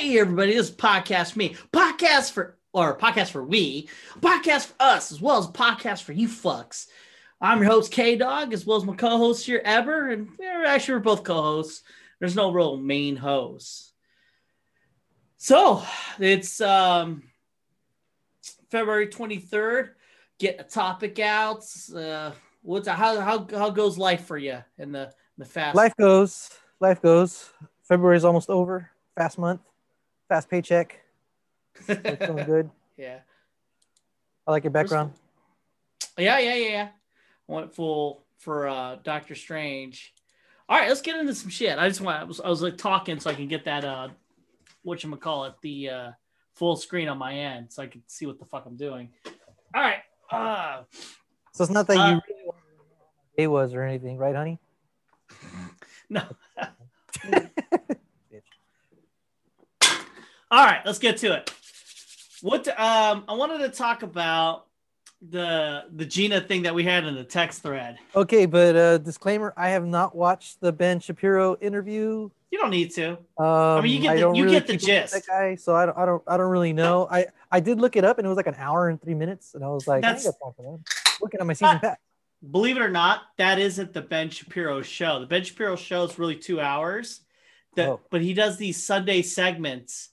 Hey everybody, this is podcast me. Podcast for or podcast for we, podcast for us, as well as podcast for you fucks. I'm your host K Dog, as well as my co-host here, Ever, and we're actually we're both co-hosts. There's no real main host. So it's um February 23rd. Get a topic out. Uh, what's how how how goes life for you in the the fast Life goes, life goes. February is almost over. Fast month, fast paycheck. It's going good. yeah. I like your background. Yeah, yeah, yeah, yeah. Went full for uh Doctor Strange. All right, let's get into some shit. I just want I was, I was like talking so I can get that uh what you call it the uh full screen on my end so I can see what the fuck I'm doing. All right. Uh So it's not that Uh, you really want to know how my was or anything, right, honey? no. All right, let's get to it. What um I wanted to talk about the the Gina thing that we had in the text thread. Okay, but uh, disclaimer: I have not watched the Ben Shapiro interview. You don't need to. Um, I mean, you get the- you really get the keep up with gist. That guy, so I don't, I don't, I don't really know. I, I did look it up, and it was like an hour and three minutes, and I was like, That's- I ain't got time for that. Looking at my season pass. believe it or not, that isn't the Ben Shapiro show. The Ben Shapiro show is really two hours. That, Oh. but he does these Sunday segments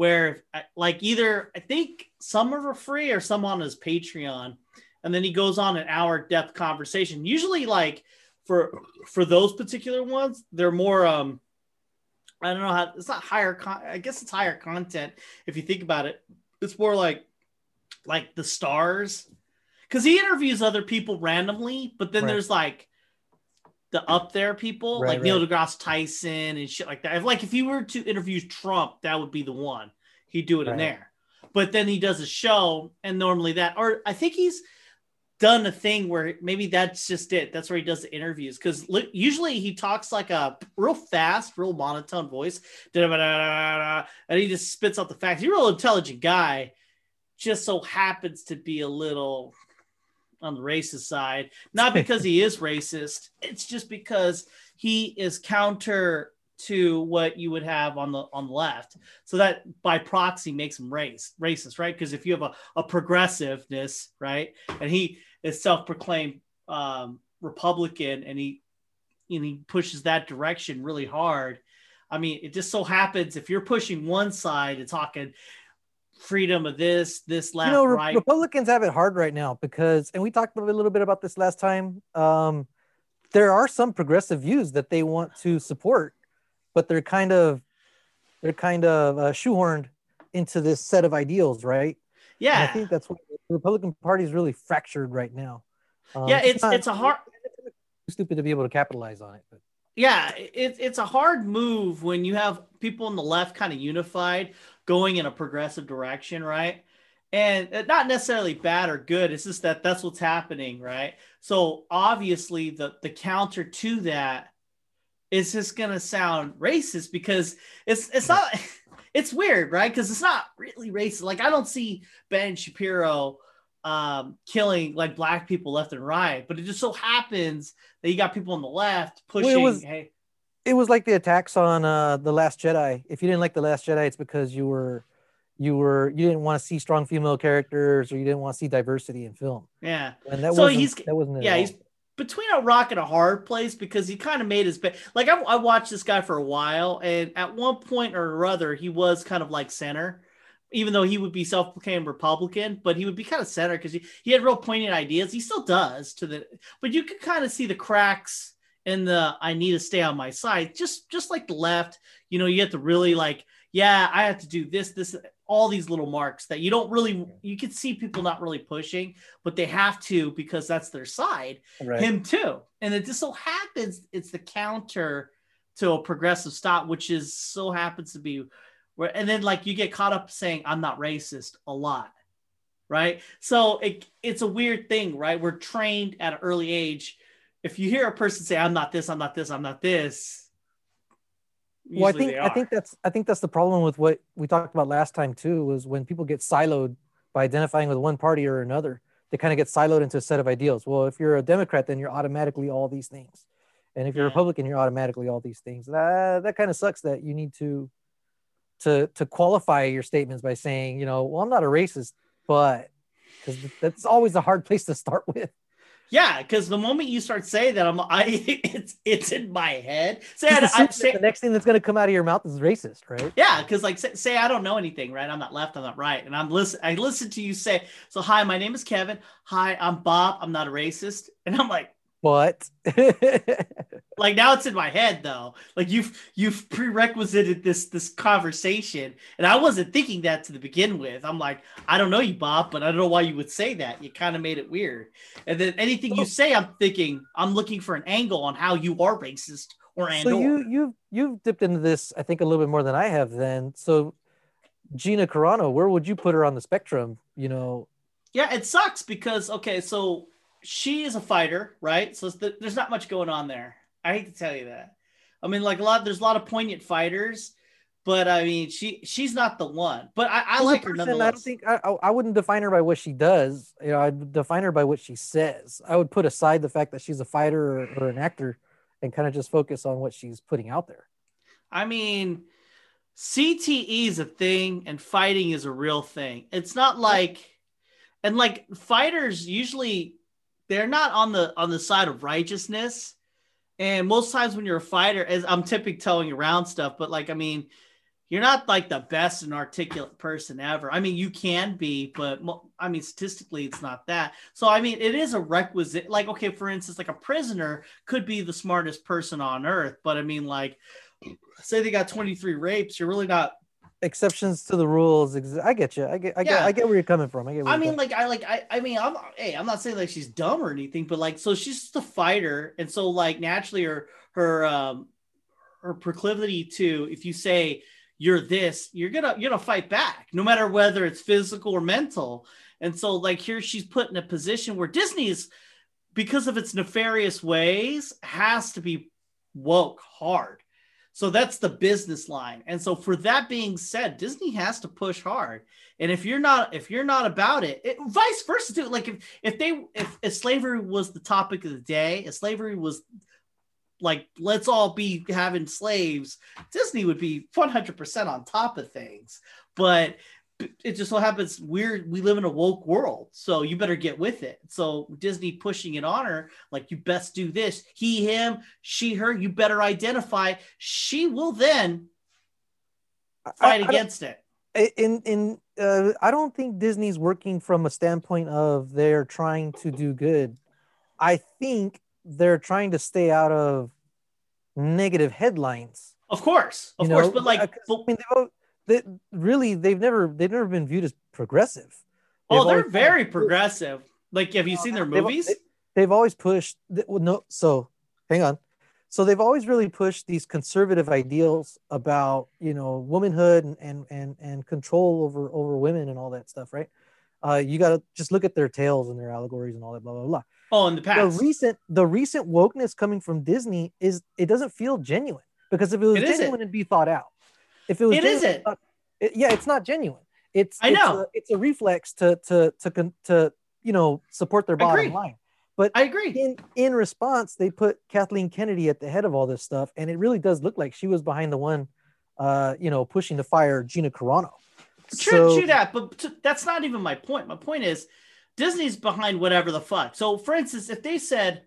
where, like, either I think some are free or some on his Patreon, and then he goes on an hour depth conversation. Usually, like for for those particular ones, they're more um. I don't know how it's not higher. Con- I guess it's higher content if you think about it. It's more like like the stars because he interviews other people randomly, but then Right. there's like the up there people Right, like Neil deGrasse Tyson and shit like that. If like if he were to interview Trump, that would be the one he'd do it in there. But then he does a show, and normally that, or I think he's done a thing where maybe that's just it. That's where he does the interviews because usually he talks like a real fast, real monotone voice, and he just spits out the facts. He's a real intelligent guy, just so happens to be a little on the racist side. Not because he is racist, it's just because he is counter to what you would have on the on the left. So that by proxy makes him race racist, right? Because if you have a, a progressiveness, right, and he is self-proclaimed um, Republican and he and he pushes that direction really hard. I mean, it just so happens if you're pushing one side and talking freedom of this, this left, you know, right, Republicans have it hard right now because, and we talked a little bit about this last time. Um, there are some progressive views that they want to support, but they're kind of, they're kind of uh, shoehorned into this set of ideals, right? And yeah, I think that's what the Republican Party is really fractured right now. Um, yeah. It's not- it's a hard. stupid to be able to capitalize on it, but yeah, it, it's a hard move when you have people on the left kind of unified going in a progressive direction, right? And uh, not necessarily bad or good. It's just that that's what's happening, right? So obviously, the the counter to that is just gonna sound racist because it's it's not. It's weird, right? Because it's not really racist. Like I don't see Ben Shapiro um, killing like black people left and right, but it just so happens that you got people on the left pushing. was- hey, it was like the attacks on uh, the Last Jedi. If you didn't like the Last Jedi, it's because you were, you were, you didn't want to see strong female characters or you didn't want to see diversity in film. yeah, And that So wasn't, he's- that wasn't yeah, he's between a rock and a hard place because he kind of made his bed. Like I, I watched this guy for a while, and at one point or other, he was kind of like center, even though he would be self-proclaimed Republican, but he would be kind of center because he, he had real poignant ideas. He still does to the, but you could kind of see the cracks in the I need to stay on my side, just just like the left. You know, you have to really like, yeah, I have to do this, this, all these little marks that you don't really. You can see people not really pushing, but they have to because that's their side Right. him too. And it just so happens it's the counter to a progressive stop, which is so happens to be where, and then like you get caught up saying I'm not racist a lot, right? So it it's a weird thing, right? We're trained at an early age. If you hear a person say I'm not this, I'm not this, I'm not this. well, I think I think that's I think that's the problem with what we talked about last time too. Was when people get siloed by identifying with one party or another, they kind of get siloed into a set of ideals. Well, if you're a Democrat, then you're automatically all these things, and if you're a Yeah. Republican, you're automatically all these things. That that kind of sucks. That you need to to to qualify your statements by saying, you know, well, I'm not a racist, but because that's always a hard place to start with. Yeah, because the moment you start saying that, I'm I it's it's in my head. Say, I, I, say the next thing that's going to come out of your mouth is racist, right? Yeah, because like say, say, I don't know anything, right? I'm not left, I'm not right, and I'm listen. I listen to you say, so hi, my name is Kevin. Hi, I'm Bob. I'm not a racist, and I'm like, what? like now it's in my head though. Like you've you've prerequisited this this conversation, and I wasn't thinking that to the begin with. I'm like, I don't know you, Bob, but I don't know why you would say that. You kind of made it weird. And then anything you say, I'm thinking I'm looking for an angle on how you are racist or and so you you've you've dipped into this, I think, a little bit more than I have. Then so Gina Carano, where would you put her on the spectrum? You know, yeah, it sucks because okay, so she is a fighter, right? So there's not much going on there. I hate to tell you that. I mean, like a lot, there's a lot of poignant fighters, but I mean, she she's not the one. But I, I like her nonetheless. I don't think I, I wouldn't define her by what she does. You know, I'd define her by what she says. I would put aside the fact that she's a fighter or, or an actor, and kind of just focus on what she's putting out there. I mean, CTE is a thing, and fighting is a real thing. It's not like, and like fighters usually they're not on the on the side of righteousness. And most times when you're a fighter, as I'm telling around stuff, but like I mean, you're not like the best and articulate person ever. I mean, you can be, but I mean, statistically, it's not that. So, I mean, it is a requisite. Like, okay, for instance, like a prisoner could be the smartest person on earth, but I mean, like, say they got 23 rapes, you're really not exceptions to the rules. I get you. I get. I get. I get where you're coming from. I get. I mean, like, I like. I. I mean, I'm. Hey, I'm not saying like she's dumb or anything, but like, so she's just a fighter, and so like naturally, her her um her proclivity to if you say you're this, you're gonna you're gonna fight back, no matter whether it's physical or mental. And so like here, she's put in a position where Disney's because of its nefarious ways has to be woke hard so that's the business line. And so for that being said, Disney has to push hard. And if you're not if you're not about it, it vice versa too. Like if if they if, if slavery was the topic of the day, if slavery was like let's all be having slaves, Disney would be 100% on top of things. But it just so happens we're we live in a woke world so you better get with it. So disney pushing it on her like you best do this. He him she her you better identify. She will then fight I, I against it. In in uh, i don't think disney's working from a standpoint of they're trying to do good. I think they're trying to stay out of negative headlines. Of course of you course know? but like but, I mean, they, really they've never they've never been viewed as progressive. They've oh, they're very progressive. Like, have you seen their movies? They've, they've always pushed. Well, no, so hang on. So they've always really pushed these conservative ideals about you know womanhood and and and, and control over over women and all that stuff, right? Uh, you got to just look at their tales and their allegories and all that, blah blah blah. Oh, in the past, the recent the recent wokeness coming from Disney is it doesn't feel genuine because if it was it genuine, it'd be thought out. If it was, it isn't. It, yeah, it's not genuine. It's I know it's a, it's a reflex to to to to you know support their bottom line. But I agree. In in response, they put Kathleen Kennedy at the head of all this stuff, and it really does look like she was behind the one, uh, you know, pushing to fire Gina Carano. True, so, true that, but t- that's not even my point. My point is, Disney's behind whatever the fuck. So, for instance, if they said,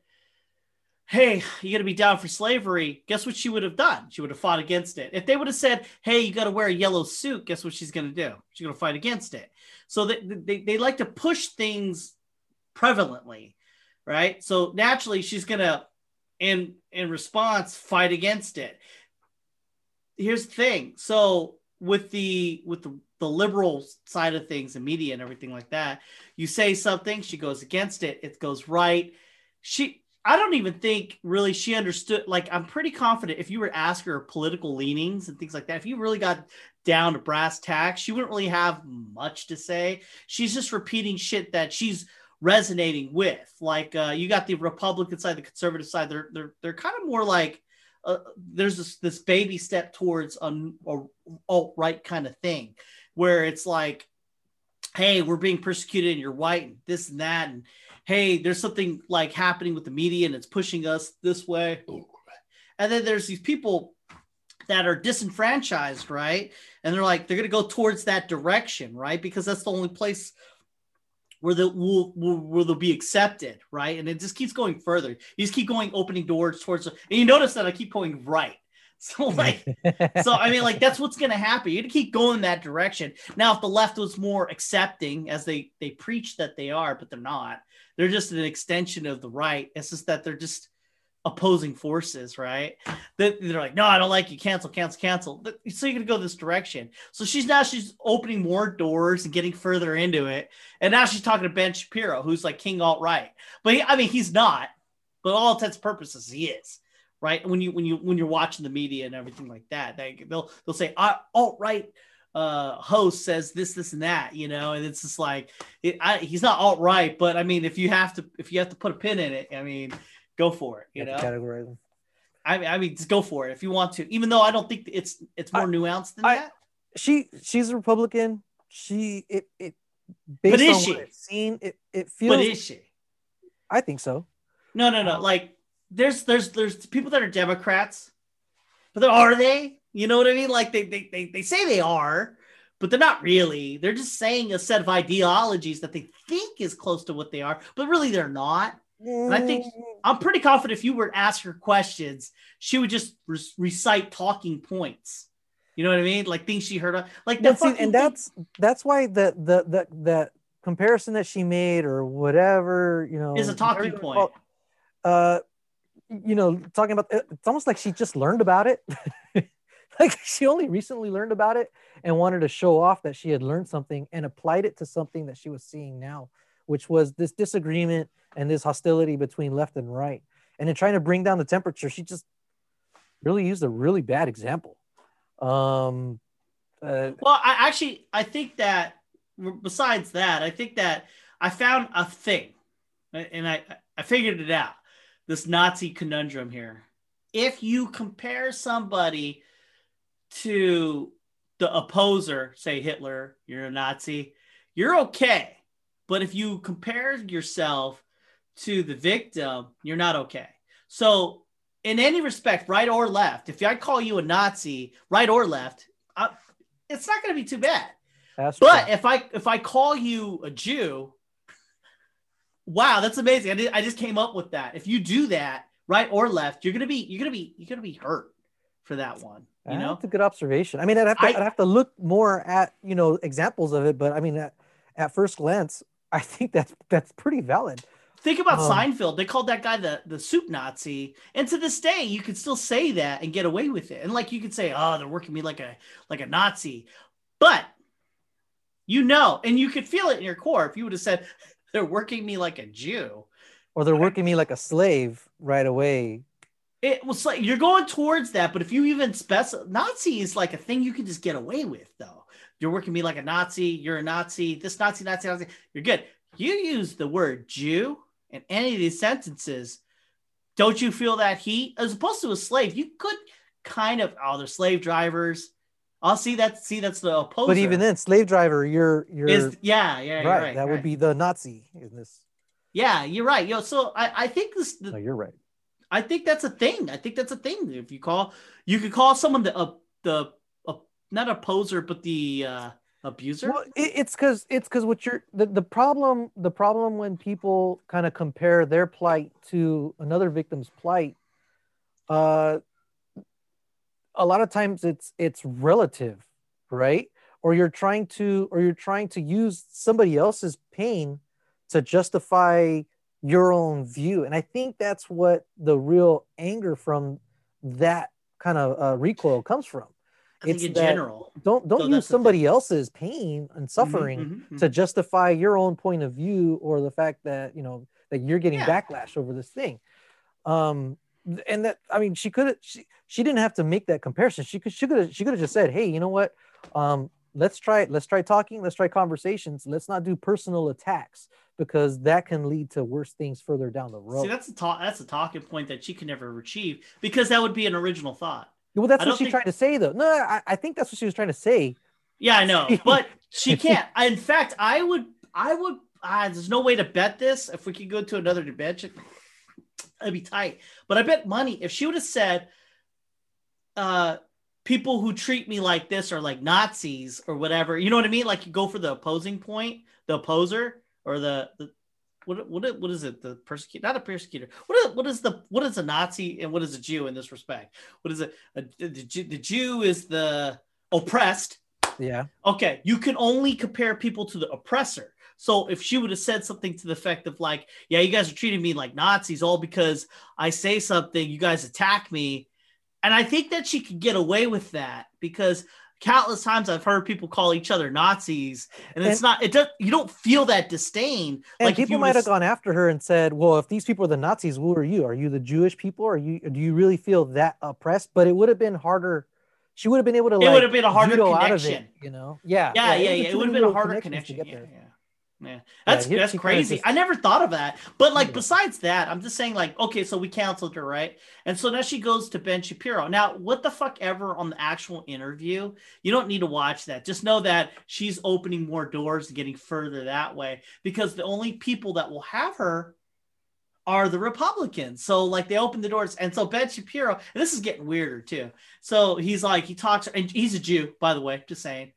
hey, you got to be down for slavery, guess what she would have done? She would have fought against it. If they would have said, hey, you got to wear a yellow suit, guess what she's going to do? She's going to fight against it. So they, they, they like to push things prevalently, right? So naturally, she's going to, in in response, fight against it. Here's the thing. So with the with the the liberal side of things and media and everything like that, you say something, she goes against it, it goes right. She I don't even think really she understood. Like, I'm pretty confident if you were to ask her political leanings and things like that, if you really got down to brass tacks, she wouldn't really have much to say. She's just repeating shit that she's resonating with. Like, uh, you got the Republican side, the conservative side. They're they're they're kind of more like uh, there's this this baby step towards a, a alt right kind of thing, where it's like, hey, we're being persecuted and you're white and this and that and hey, there's something like happening with the media and it's pushing us this way. And then there's these people that are disenfranchised, right? And they're like they're going to go towards that direction, right? Because that's the only place where the will, will where they'll be accepted, right? And it just keeps going further. You just keep going, opening doors towards. And you notice that I keep going right. So like, so I mean, like that's what's gonna happen. You to keep going that direction. Now, if the left was more accepting, as they they preach that they are, but they're not. They're just an extension of the right. It's just that they're just opposing forces, right? They're like, no, I don't like you. Cancel, cancel, cancel. So you're gonna go this direction. So she's now she's opening more doors and getting further into it. And now she's talking to Ben Shapiro, who's like king alt right. But he, I mean, he's not. But all intents purposes, he is. Right. When you when you when you're watching the media and everything like that, they, they'll they'll say alt right uh host says this this and that you know and it's just like it, I, he's not alt right but i mean if you have to if you have to put a pin in it i mean go for it. You, know. I mean, I mean, just go for it if you want to. Even though I don't think it's it's more I, nuanced than I, that. She she's a Republican. She it it based but is on she? what I've seen it it feels. But is she? I think so. No, no, no. Like there's there's there's people that are Democrats, but are they? You know what I mean? Like they they they, they say they are, but they're not really. They're just saying a set of ideologies that they think is close to what they are, but really they're not. And I think I'm pretty confident if you were to ask her questions, she would just re- recite talking points. You know what I mean? Like things she heard of, like. See, and that's that's why the the the that comparison that she made or whatever you know is a talking point. Uh, you know, talking about it's almost like she just learned about it. like she only recently learned about it and wanted to show off that she had learned something and applied it to something that she was seeing now, which was this disagreement and this hostility between left and right. And in trying to bring down the temperature, she just really used a really bad example. Um, uh, well, I actually I think that besides that, I think that I found a thing, and I I figured it out. This Nazi conundrum here. If you compare somebody to the opposer, say Hitler, you're a Nazi, you're okay. But if you compare yourself to the victim, you're not okay. So, in any respect, right or left, if I call you a Nazi, right or left, I, it's not going to be too bad. That's but if I if I call you a Jew, wow, that's amazing. I, did, I just came up with that. If you do that, right or left, you're gonna be you're gonna be you're gonna be hurt for that one. You know, that's a good observation. I mean, I'd have to I, would have to look more at you know examples of it, but I mean, at, at first glance, I think that's that's pretty valid. Think about um, Seinfeld. They called that guy the, the soup Nazi. And to this day, you could still say that and get away with it. And like you could say, oh, they're working me like a like a Nazi. But you know, and you could feel it in your core if you would have said they're working me like a Jew. Or they're working me like a slave right away. It was like you're going towards that, but if you even specify Nazi is like a thing you can just get away with, though. You're working me like a Nazi, you're a Nazi, this Nazi, Nazi, Nazi, you're good. You use the word Jew in any of these sentences, don't you feel that heat? As opposed to a slave, you could kind of oh, they're slave drivers. I'll see that. See, that's the opposite. But even then, slave driver, you're you're is, yeah, yeah, right. right. That right. would be the Nazi in this. Yeah, you're right. Yo, so I I think this. The, no, you're right. I think that's a thing. I think that's a thing. If you call, you could call someone the uh, the uh, not a poser, but the uh, abuser well, it, it's because it's because what you're the, the problem the problem when people kind of compare their plight to another victim's plight uh a lot of times it's it's relative right or you're trying to or you're trying to use somebody else's pain to justify your own view and i think that's what the real anger from that kind of uh, recoil comes from I it's in general. Don't don't so use somebody else's pain and mm-hmm, suffering mm-hmm, mm-hmm, to justify your own point of view or the fact that you know that you're getting yeah. backlash over this thing. Um, and that I mean, she could she she didn't have to make that comparison. She could she could have she could have just said, hey, you know what? Um, let's try let's try talking. Let's try conversations. Let's not do personal attacks because that can lead to worse things further down the road. See, that's a talk. That's a talking point that she can never achieve because that would be an original thought. Well, that's what she think... trying to say, though. No, I, I think that's what she was trying to say. Yeah, I know, but she can't. In fact, I would, I would. Uh, there's no way to bet this. If we could go to another debate, it'd be tight. But I bet money if she would have said, uh, people who treat me like this are like Nazis or whatever. You know what I mean? Like you go for the opposing point, the opposer, or the, the what what what is it? The persecutor, not a persecutor. What is what is the what is a Nazi and what is a Jew in this respect? What is it? A, the, the Jew is the oppressed. Yeah. Okay, you can only compare people to the oppressor. So if she would have said something to the effect of like, "Yeah, you guys are treating me like Nazis all because I say something, you guys attack me," and I think that she could get away with that because countless times I've heard people call each other Nazis, and, and it's not. It does. You don't feel that disdain. And like people might have gone after her and said, "Well, if these people are the Nazis, who are you? Are you the Jewish people? Are you? Do you really feel that oppressed?" But it would have been harder. She would have been able to. It like, would have been a harder connection. It, you know? Yeah. Yeah, yeah, yeah. It, it would have been a harder connection. Yeah, yeah. That's yeah, that's crazy. Just... I never thought of that. But like, yeah. besides that, I'm just saying, like, okay, so we canceled her, right? And so now she goes to Ben Shapiro. Now, what the fuck ever on the actual interview? You don't need to watch that. Just know that she's opening more doors and getting further that way because the only people that will have her are the Republicans. So like they open the doors, and so Ben Shapiro, and this is getting weirder too. So he's like, he talks, and he's a Jew, by the way, just saying.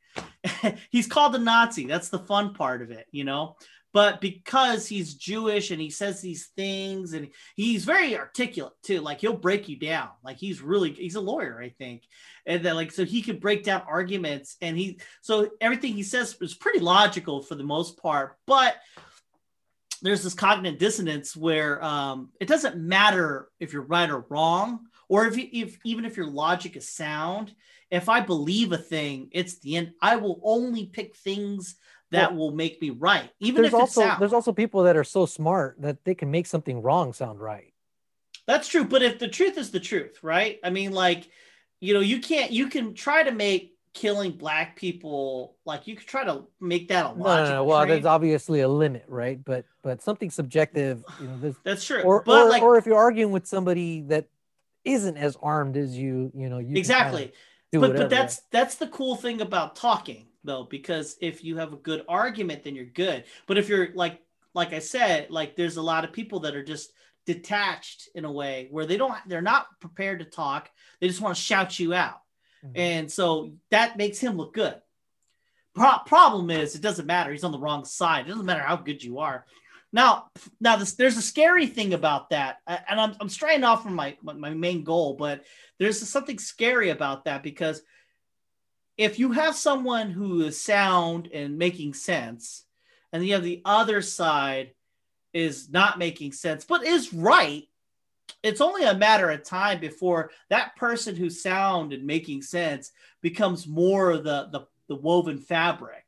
he's called a Nazi. That's the fun part of it, you know. But because he's Jewish and he says these things and he's very articulate too, like he'll break you down. Like he's really he's a lawyer, I think, and then like so he could break down arguments and he so everything he says is pretty logical for the most part. But there's this cognitive dissonance where um, it doesn't matter if you're right or wrong, or if, if even if your logic is sound if I believe a thing, it's the end. I will only pick things that well, will make me right, even there's if also sound. there's also people that are so smart that they can make something wrong sound right. That's true, but if the truth is the truth, right? I mean, like, you know, you can't you can try to make killing black people like you could try to make that a logic. No, no, no. Well, there's obviously a limit, right? But but something subjective, you know, that's true. Or but or, like, or if you're arguing with somebody that isn't as armed as you, you know, you exactly. But whatever. but that's that's the cool thing about talking though because if you have a good argument then you're good. But if you're like like i said like there's a lot of people that are just detached in a way where they don't they're not prepared to talk. They just want to shout you out. Mm-hmm. and so that makes him look good. Pro- problem is it doesn't matter. He's on the wrong side. It doesn't matter how good you are now, now this, there's a scary thing about that, and I'm, I'm straying off from my my main goal, but there's something scary about that because if you have someone who is sound and making sense, and you have the other side is not making sense but is right, it's only a matter of time before that person who's sound and making sense becomes more the the, the woven fabric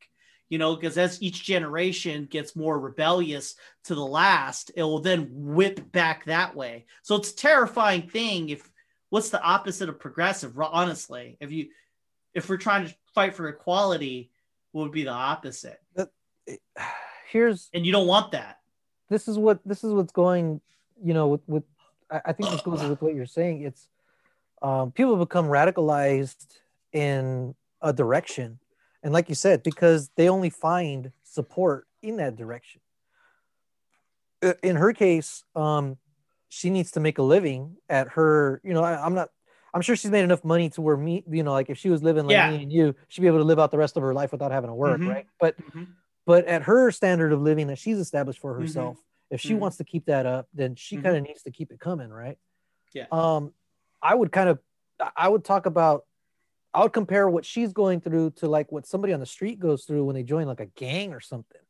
you know, because as each generation gets more rebellious to the last, it will then whip back that way. So it's a terrifying thing. If what's the opposite of progressive? Honestly, if you if we're trying to fight for equality, what would be the opposite? Here's and you don't want that. This is what this is what's going. You know, with, with I think this goes with what you're saying. It's um, people become radicalized in a direction and like you said, because they only find support in that direction. In her case, um, she needs to make a living at her, you know, I, am not, I'm sure she's made enough money to where me, you know, like if she was living like yeah. me and you, she'd be able to live out the rest of her life without having to work, mm-hmm. right? But, mm-hmm. but at her standard of living that she's established for mm-hmm. herself, mm-hmm. if she mm-hmm. wants to keep that up, then she mm-hmm. kind of needs to keep it coming, right? Yeah. Um, I would kind of, I would talk about I would compare what she's going through to like what somebody on the street goes through when they join like a gang or something.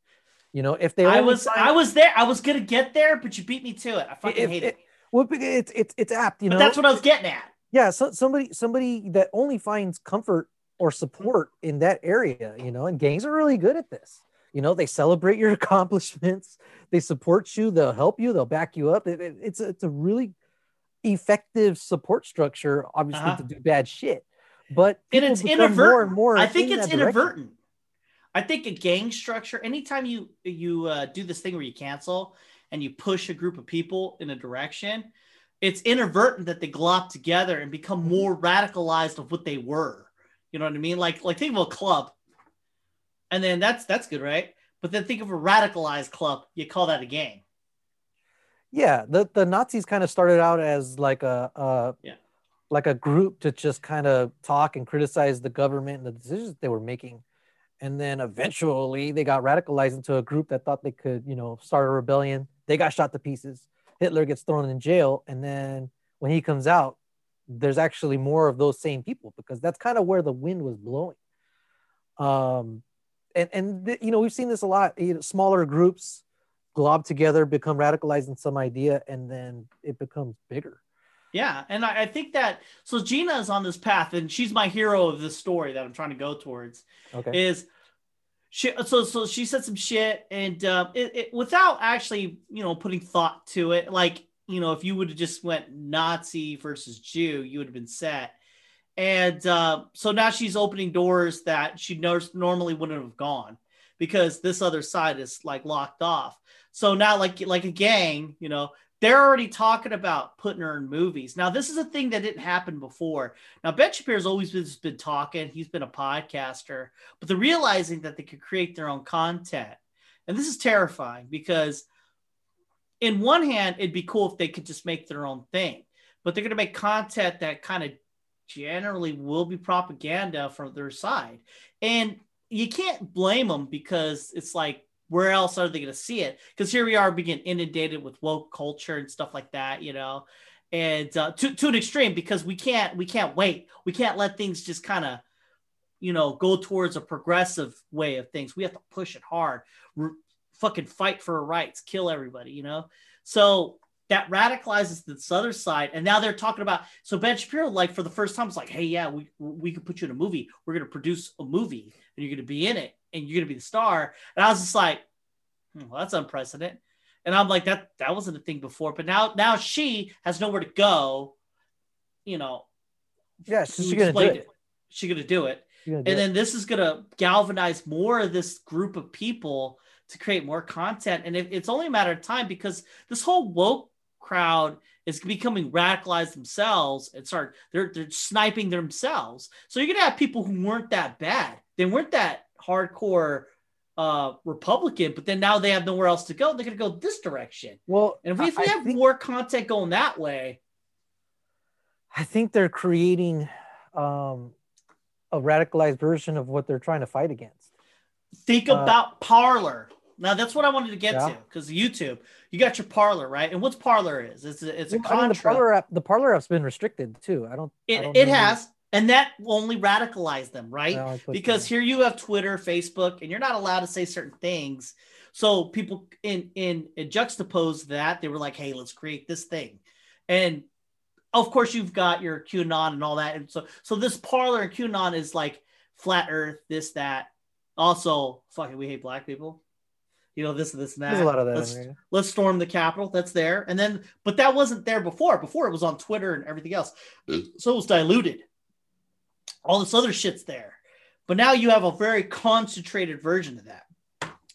You know, if they I was find... I was there, I was gonna get there, but you beat me to it. I fucking if, hate it. it. Well, it's it's it's apt, you but know. That's what I was getting at. Yeah, so somebody somebody that only finds comfort or support in that area, you know, and gangs are really good at this. You know, they celebrate your accomplishments, they support you, they'll help you, they'll back you up. It, it, it's a, it's a really effective support structure, obviously, uh-huh. to do bad shit but and it's inadvertent. More and more I think it's inadvertent. I think a gang structure. Anytime you you uh, do this thing where you cancel and you push a group of people in a direction, it's inadvertent that they glop together and become more radicalized of what they were. You know what I mean? Like like think of a club, and then that's that's good, right? But then think of a radicalized club. You call that a gang. Yeah, the the Nazis kind of started out as like a, a yeah like a group to just kind of talk and criticize the government and the decisions they were making. And then eventually they got radicalized into a group that thought they could you know start a rebellion. They got shot to pieces. Hitler gets thrown in jail. And then when he comes out there's actually more of those same people because that's kind of where the wind was blowing. Um and and th- you know we've seen this a lot. You know, smaller groups glob together become radicalized in some idea and then it becomes bigger yeah, and I, I, think that so Gina is on this path, and she's my hero of this story that I'm trying to go towards. Okay, is she so so she said some shit, and uh, it, it, without actually you know putting thought to it, like you know if you would have just went Nazi versus Jew, you would have been set. And uh, so now she's opening doors that she knows normally wouldn't have gone because this other side is like locked off. So now, like like a gang, you know, they're already talking about putting her in movies. Now, this is a thing that didn't happen before. Now, Ben Shapiro's always been, been talking, he's been a podcaster, but they're realizing that they could create their own content. And this is terrifying because, in one hand, it'd be cool if they could just make their own thing, but they're going to make content that kind of generally will be propaganda from their side. And you can't blame them because it's like where else are they going to see it? Because here we are being inundated with woke culture and stuff like that, you know, and uh, to to an extreme because we can't we can't wait. We can't let things just kind of, you know, go towards a progressive way of things. We have to push it hard, fucking fight for our rights, kill everybody, you know. So that radicalizes this other side, and now they're talking about. So Ben Shapiro, like for the first time, is like, hey, yeah, we we could put you in a movie. We're gonna produce a movie, and you're gonna be in it and you're gonna be the star. And I was just like, hmm, well, that's unprecedented. And I'm like, that that wasn't a thing before, but now now she has nowhere to go. You know, yeah, she's gonna do it. it. She's gonna do it. and then this is gonna galvanize more of this group of people to create more content. And it, it's only a matter of time because this whole woke crowd is becoming radicalized themselves and start they're they're sniping themselves. So you're gonna have people who weren't that bad. They weren't that hardcore uh, Republican, but then now they have nowhere else to go. They're going to go this direction. Well, and if we, if we have think, more content going that way, I think they're creating um, a radicalized version of what they're trying to fight against. Think uh, about Parler. Now that's what I wanted to get yeah. to because YouTube, you got your Parler, right? And what's Parler is? It's a, it's a well, I mean, the Parler app. The Parler app's been restricted too. I don't. It, I don't it has and that will only radicalize them right? Because here you have twitter facebook and you're not allowed to say certain things. So people in in, in juxtapose that they were like hey let's create this thing. And of course you've got your qanon and all that. And so so this Parler and qanon is like flat earth this that. Also fucking we hate black people. You know this and this and that. There's a lot of that. Let's, let's storm the Capitol. That's there, and then but that wasn't there before. Before it was on Twitter and everything else, mm. so it was diluted all this other shit's there. But now you have a very concentrated version of that.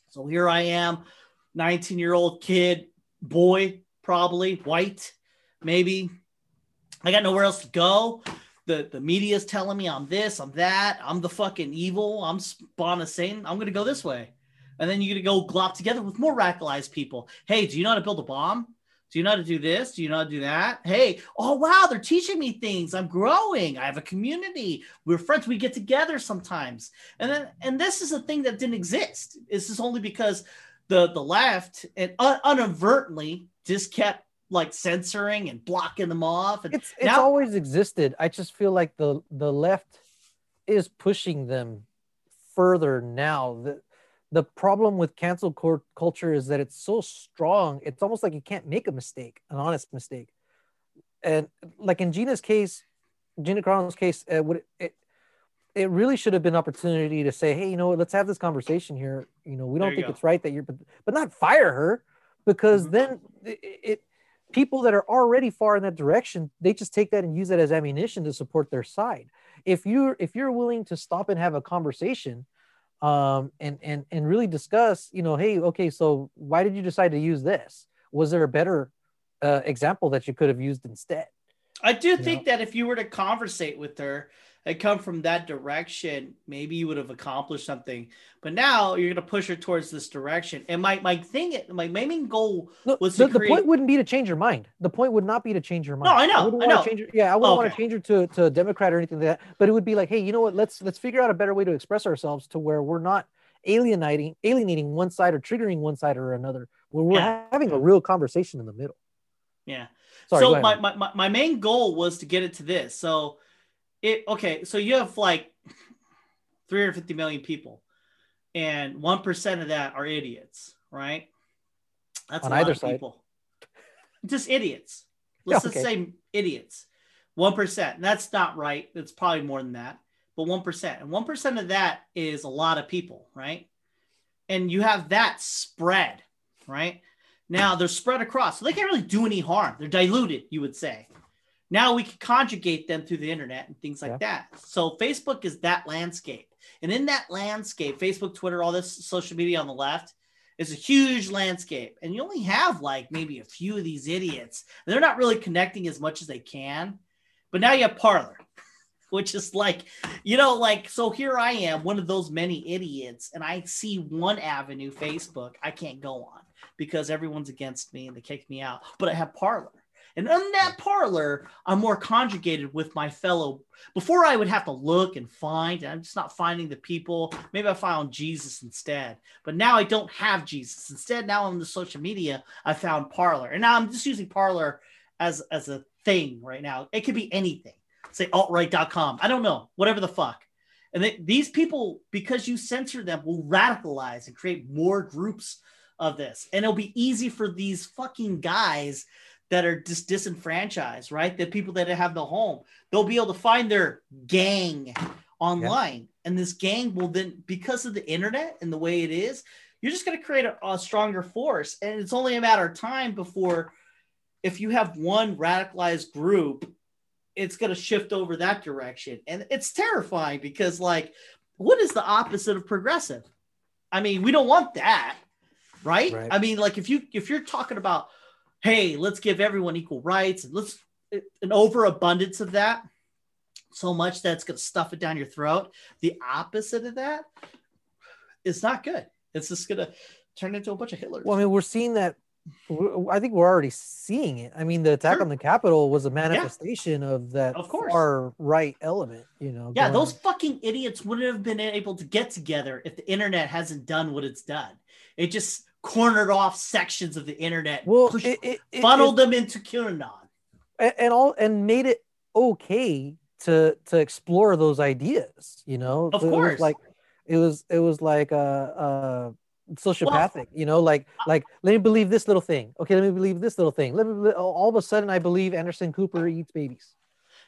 So here I am, 19 year old kid, boy, probably white, maybe. I got nowhere else to go. The, the media is telling me I'm this, I'm that, I'm the fucking evil, I'm spawn of Satan. I'm gonna go this way. And then you're gonna go glop together with more radicalized people. Hey, do you know how to build a bomb? Do you know how to do this? Do you know how to do that? Hey, oh wow, they're teaching me things. I'm growing. I have a community. We're friends. We get together sometimes. And then and this is a thing that didn't exist. This is only because the the left and un- inadvertently just kept like censoring and blocking them off. And it's it's now, always existed. I just feel like the the left is pushing them further now. The the problem with cancel culture is that it's so strong it's almost like you can't make a mistake an honest mistake and like in gina's case gina carano's case uh, would it, it really should have been opportunity to say hey you know let's have this conversation here you know we don't think go. it's right that you're but, but not fire her because mm-hmm. then it, it people that are already far in that direction they just take that and use that as ammunition to support their side if you're if you're willing to stop and have a conversation um, and and and really discuss, you know, hey, okay, so why did you decide to use this? Was there a better uh, example that you could have used instead? I do you think know? that if you were to conversate with her had come from that direction, maybe you would have accomplished something. But now you're going to push her towards this direction. And my my thing, my main goal No, was the, to the point wouldn't be to change your mind. The point would not be to change your mind. No, I know, wouldn't I wanna know. Change her, yeah, I wouldn't want Okay. to change her to, to a Democrat or anything like that. But it would be like, hey, you know what? Let's let's figure out a better way to express ourselves to where we're not alienating alienating one side or triggering one side or another. Where we're Yeah. having a real conversation in the middle. yeah. Sorry. so ahead, my, man. my, my, my main goal was to get it to this. So it okay, so you have like 350 million people, and one percent of that are idiots, right? That's On a lot either of side. people. Just idiots. Let's Yeah, just say idiots. One percent. And that's not right. It's probably more than that, but one percent. And one percent of that is a lot of people, right? And you have that spread, right? Now they're spread across, so they can't really do any harm. They're diluted, you would say. Now we can conjugate them through the internet and things like Yeah. that. So Facebook is that landscape. And in that landscape, Facebook, Twitter, all this social media on the left is a huge landscape. And you only have like maybe a few of these idiots. They're not really connecting as much as they can. But now you have Parler, which is like, you know, like, so here I am, one of those many idiots, and I see one avenue, Facebook, I can't go on because everyone's against me and they kick me out. But I have Parler. And in that Parler, I'm more conjugated with my fellow. Before I would have to look and find, and I'm just not finding the people. Maybe I found Jesus instead. But now I don't have Jesus. Instead, now on the social media, I found Parler. And now I'm just using Parler as, as a thing right now. It could be anything. Say altright.com. I don't know. Whatever the fuck. And they, these people, because you censor them, will radicalize and create more groups of this. And it'll be easy for these fucking guys that are just disenfranchised, right? The people that have no home, they'll be able to find their gang online. And this gang will then, because of the internet and the way it is, you're just going to create a, a stronger force. And it's only a matter of time before, if you have one radicalized group, it's going to shift over that direction. And it's terrifying because, like, what is the opposite of progressive? I mean, we don't want that, right? Right. I mean, like if you if you're talking about, hey, let's give everyone equal rights and let's an overabundance of that, so much that's going to stuff it down your throat. The opposite of that is not good. It's just going to turn into a bunch of Hitlers. Well, I mean, we're seeing that. I think we're already seeing it. I mean, the attack Sure. on the Capitol was a manifestation of that Of course. far right element. You know. Yeah, those fucking idiots wouldn't have been able to get together if the internet hasn't done what it's done. It just cornered off sections of the internet, Well, pushed- it, it, it- funneled them into QAnon. and, and all and made it okay to to explore those ideas you know? Of So it was course. like it was it was like uh uh sociopathic you know? Like like let me believe this little thing. Okay let me believe this little thing. Let me all of a sudden i believe anderson cooper eats babies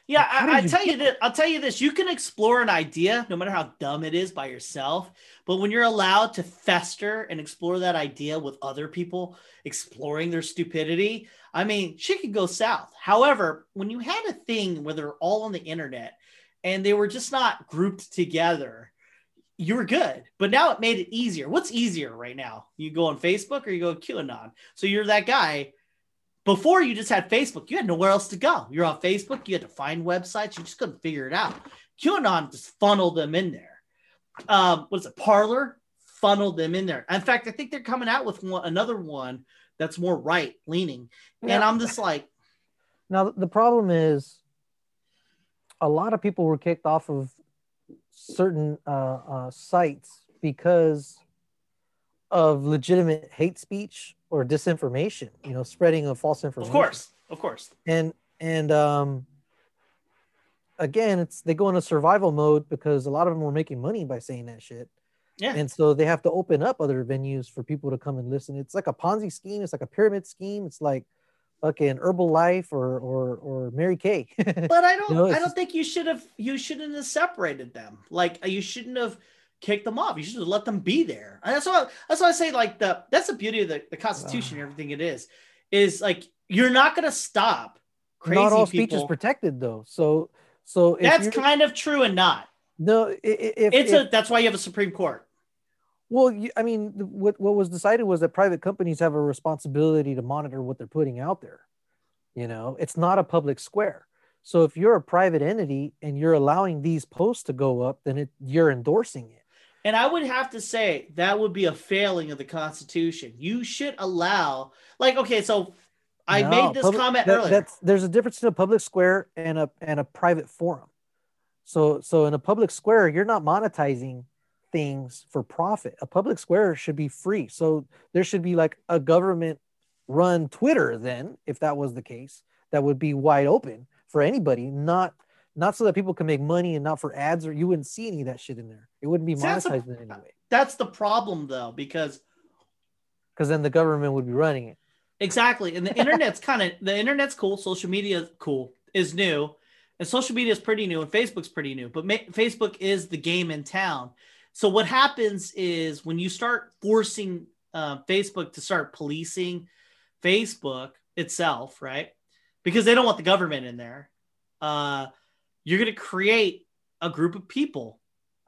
Yeah, Like, I, I tell you this. I'll tell you this. You can explore an idea, no matter how dumb it is, by yourself. But when you're allowed to fester and explore that idea with other people exploring their stupidity, I mean, shit could go south. However, when you had a thing where they're all on the internet and they were just not grouped together, you were good. But now it made it easier. What's easier right now? You go on Facebook or you go QAnon. So you're that guy before you just had Facebook, you had nowhere else to go. You're on Facebook, you had to find websites, you just couldn't figure it out. QAnon just funneled them in there. Um, what is it, Parler? Funneled them in there. In fact, I think they're coming out with one, another one that's more right leaning. And Yeah. I'm just like, now the problem is a lot of people were kicked off of certain uh, uh, sites because of legitimate hate speech or disinformation you know spreading of false information of course, of course. and and um again it's they go into survival mode because a lot of them were making money by saying that shit Yeah. and so they have to open up other venues for people to come and listen it's like a ponzi scheme it's like a pyramid scheme it's like fucking herbalife or or or mary kay But I don't You know, I don't think you should have you shouldn't have separated them. Like you shouldn't have kicked them off. You should have let them be there. And that's why that's why I say like the that's the beauty of the, the Constitution and everything it is. Is like you're not gonna stop crazy not all speech is protected though so so if That's kind of true and not. no if, It's if- a that's why you have a Supreme Court. Well, you, I mean, what what was decided was that private companies have a responsibility to monitor what they're putting out there. You know, it's not a public square. So if you're a private entity and you're allowing these posts to go up, then it, you're endorsing it. And I would have to say that would be a failing of the Constitution. You should allow, like, okay, so I No, made this public- comment that- earlier. That's there's a difference in a public square and a and a private forum. So so in a public square, you're not monetizing things for profit. A public square should be free. So there should be like a government run Twitter then, if that was the case, that would be wide open for anybody, not not so that people can make money and not for ads or you wouldn't see any of that shit in there. It wouldn't be that's a- in any way That's the problem, though, because because then the government would be running it. exactly, and the internet's kind of the internet's cool. Social media is cool, is new, and social media is pretty new, and Facebook's pretty new. But ma- Facebook is the game in town. So what happens is when you start forcing uh, Facebook to start policing Facebook itself, right? Because they don't want the government in there. Uh, you're going to create a group of people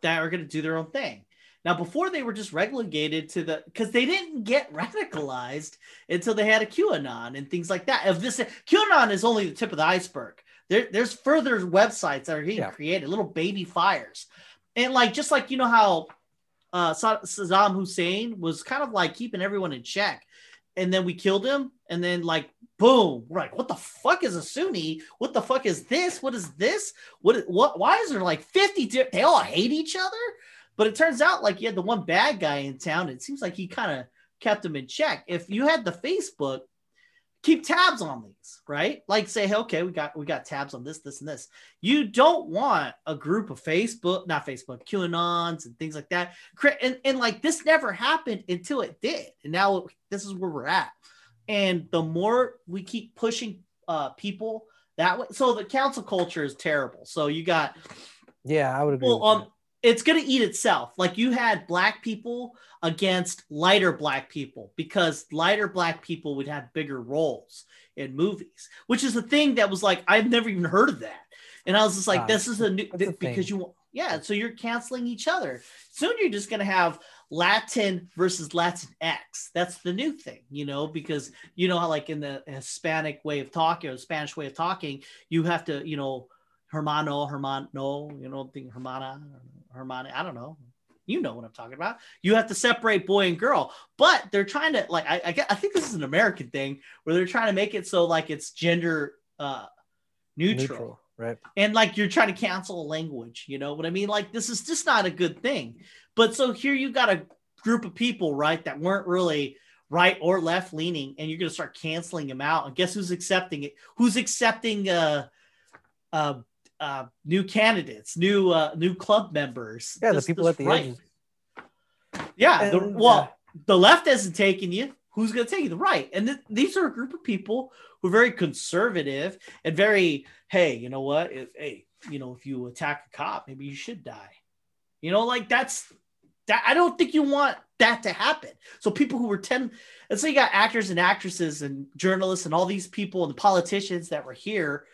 that are going to do their own thing. Now, before they were just relegated to the because they didn't get radicalized until they had a QAnon and things like that. If this QAnon is only the tip of the iceberg, there, there's further websites that are getting Yeah. created, little baby fires, and like just like you know how uh, Sa- Saddam Hussein was kind of like keeping everyone in check, and then we killed him, and then like boom, we're like, what the fuck is a Sunni? What the fuck is this? What is this? What? What? Why is there like fifty? Di- they all hate each other. But it turns out like you had the one bad guy in town. It seems like he kind of kept them in check. If you had the Facebook, keep tabs on these, right? Like say, hey, okay, we got we got tabs on this, this, and this. You don't want a group of Facebook, not Facebook, QAnons and things like that. And, and like this never happened until it did. And now this is where we're at. And the more we keep pushing uh people that way, so the cancel culture is terrible. So you got Yeah, I would agree. well, um, it's gonna eat itself. Like you had black people against lighter black people because lighter black people would have bigger roles in movies, which is a thing that was like I've never even heard of that. And I was just like, Ah, this is a new a because you yeah, so you're canceling each other. Soon you're just gonna have Latin versus Latin X. That's the new thing, you know, because you know how like in the Hispanic way of talking or the Spanish way of talking, you have to, you know, hermano, hermano, you know, think hermana, hermana, I don't know. You know what I'm talking about. You have to separate boy and girl, but they're trying to like I I, get, I think this is an American thing where they're trying to make it so like it's gender uh neutral right? and like you're trying to cancel a language you know what i mean like this is just not a good thing but so here you got a group of people right that weren't really right or left leaning and you're going to start canceling them out. And guess who's accepting it? Who's accepting uh uh uh new candidates new uh new club members? Yeah, This- the people at the right. edges. yeah the, well the left isn't taking you. Who's going to take you? The right. And th- these are a group of people who are very conservative and very hey you know what? If hey you know if you attack a cop maybe you should die. You know like that's that i don't think you want that to happen so people who were 10 let's say you got actors and actresses and journalists and all these people and the politicians that were here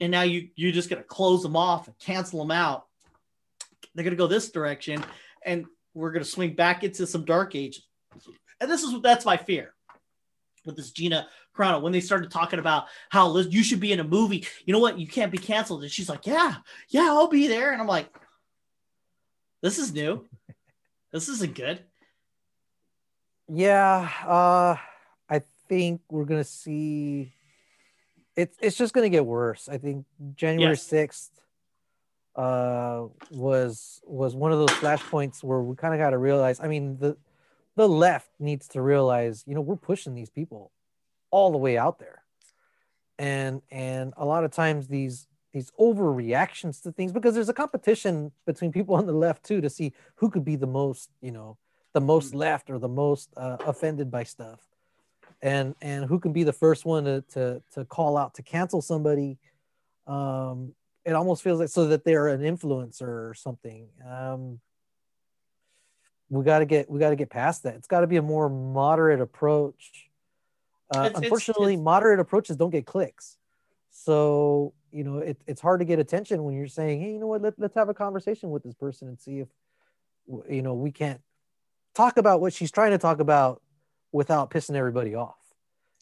and now you you're just to close them off and cancel them out they're to go this direction and we're to swing back into some dark ages and this is that's my fear with this Gina Carano when they started talking about how Liz, you should be in a movie. You know what? You can't be canceled. And she's like, Yeah, yeah, I'll be there. And I'm like, This is new. This isn't good. Yeah, uh, I think we're gonna see. It's it's just gonna get worse. I think January Yes. sixth uh, was was one of those flashpoints where we kind of got to realize. I mean, the the left needs to realize, you know, we're pushing these people all the way out there, and and a lot of times these these overreactions to things because there's a competition between people on the left too to see who could be the most, you know, the most left or the most uh, offended by stuff. And and who can be the first one to to, to call out to cancel somebody. Um it almost feels like so that they're an influencer or something. Um we got to get we got to get past that. It's got to be a more moderate approach. Uh, It's- it's- unfortunately it's- moderate approaches don't get clicks so you know it, it's hard to get attention when you're saying hey you know what Let, let's have a conversation with this person and see if you know we can't talk about what she's trying to talk about without pissing everybody off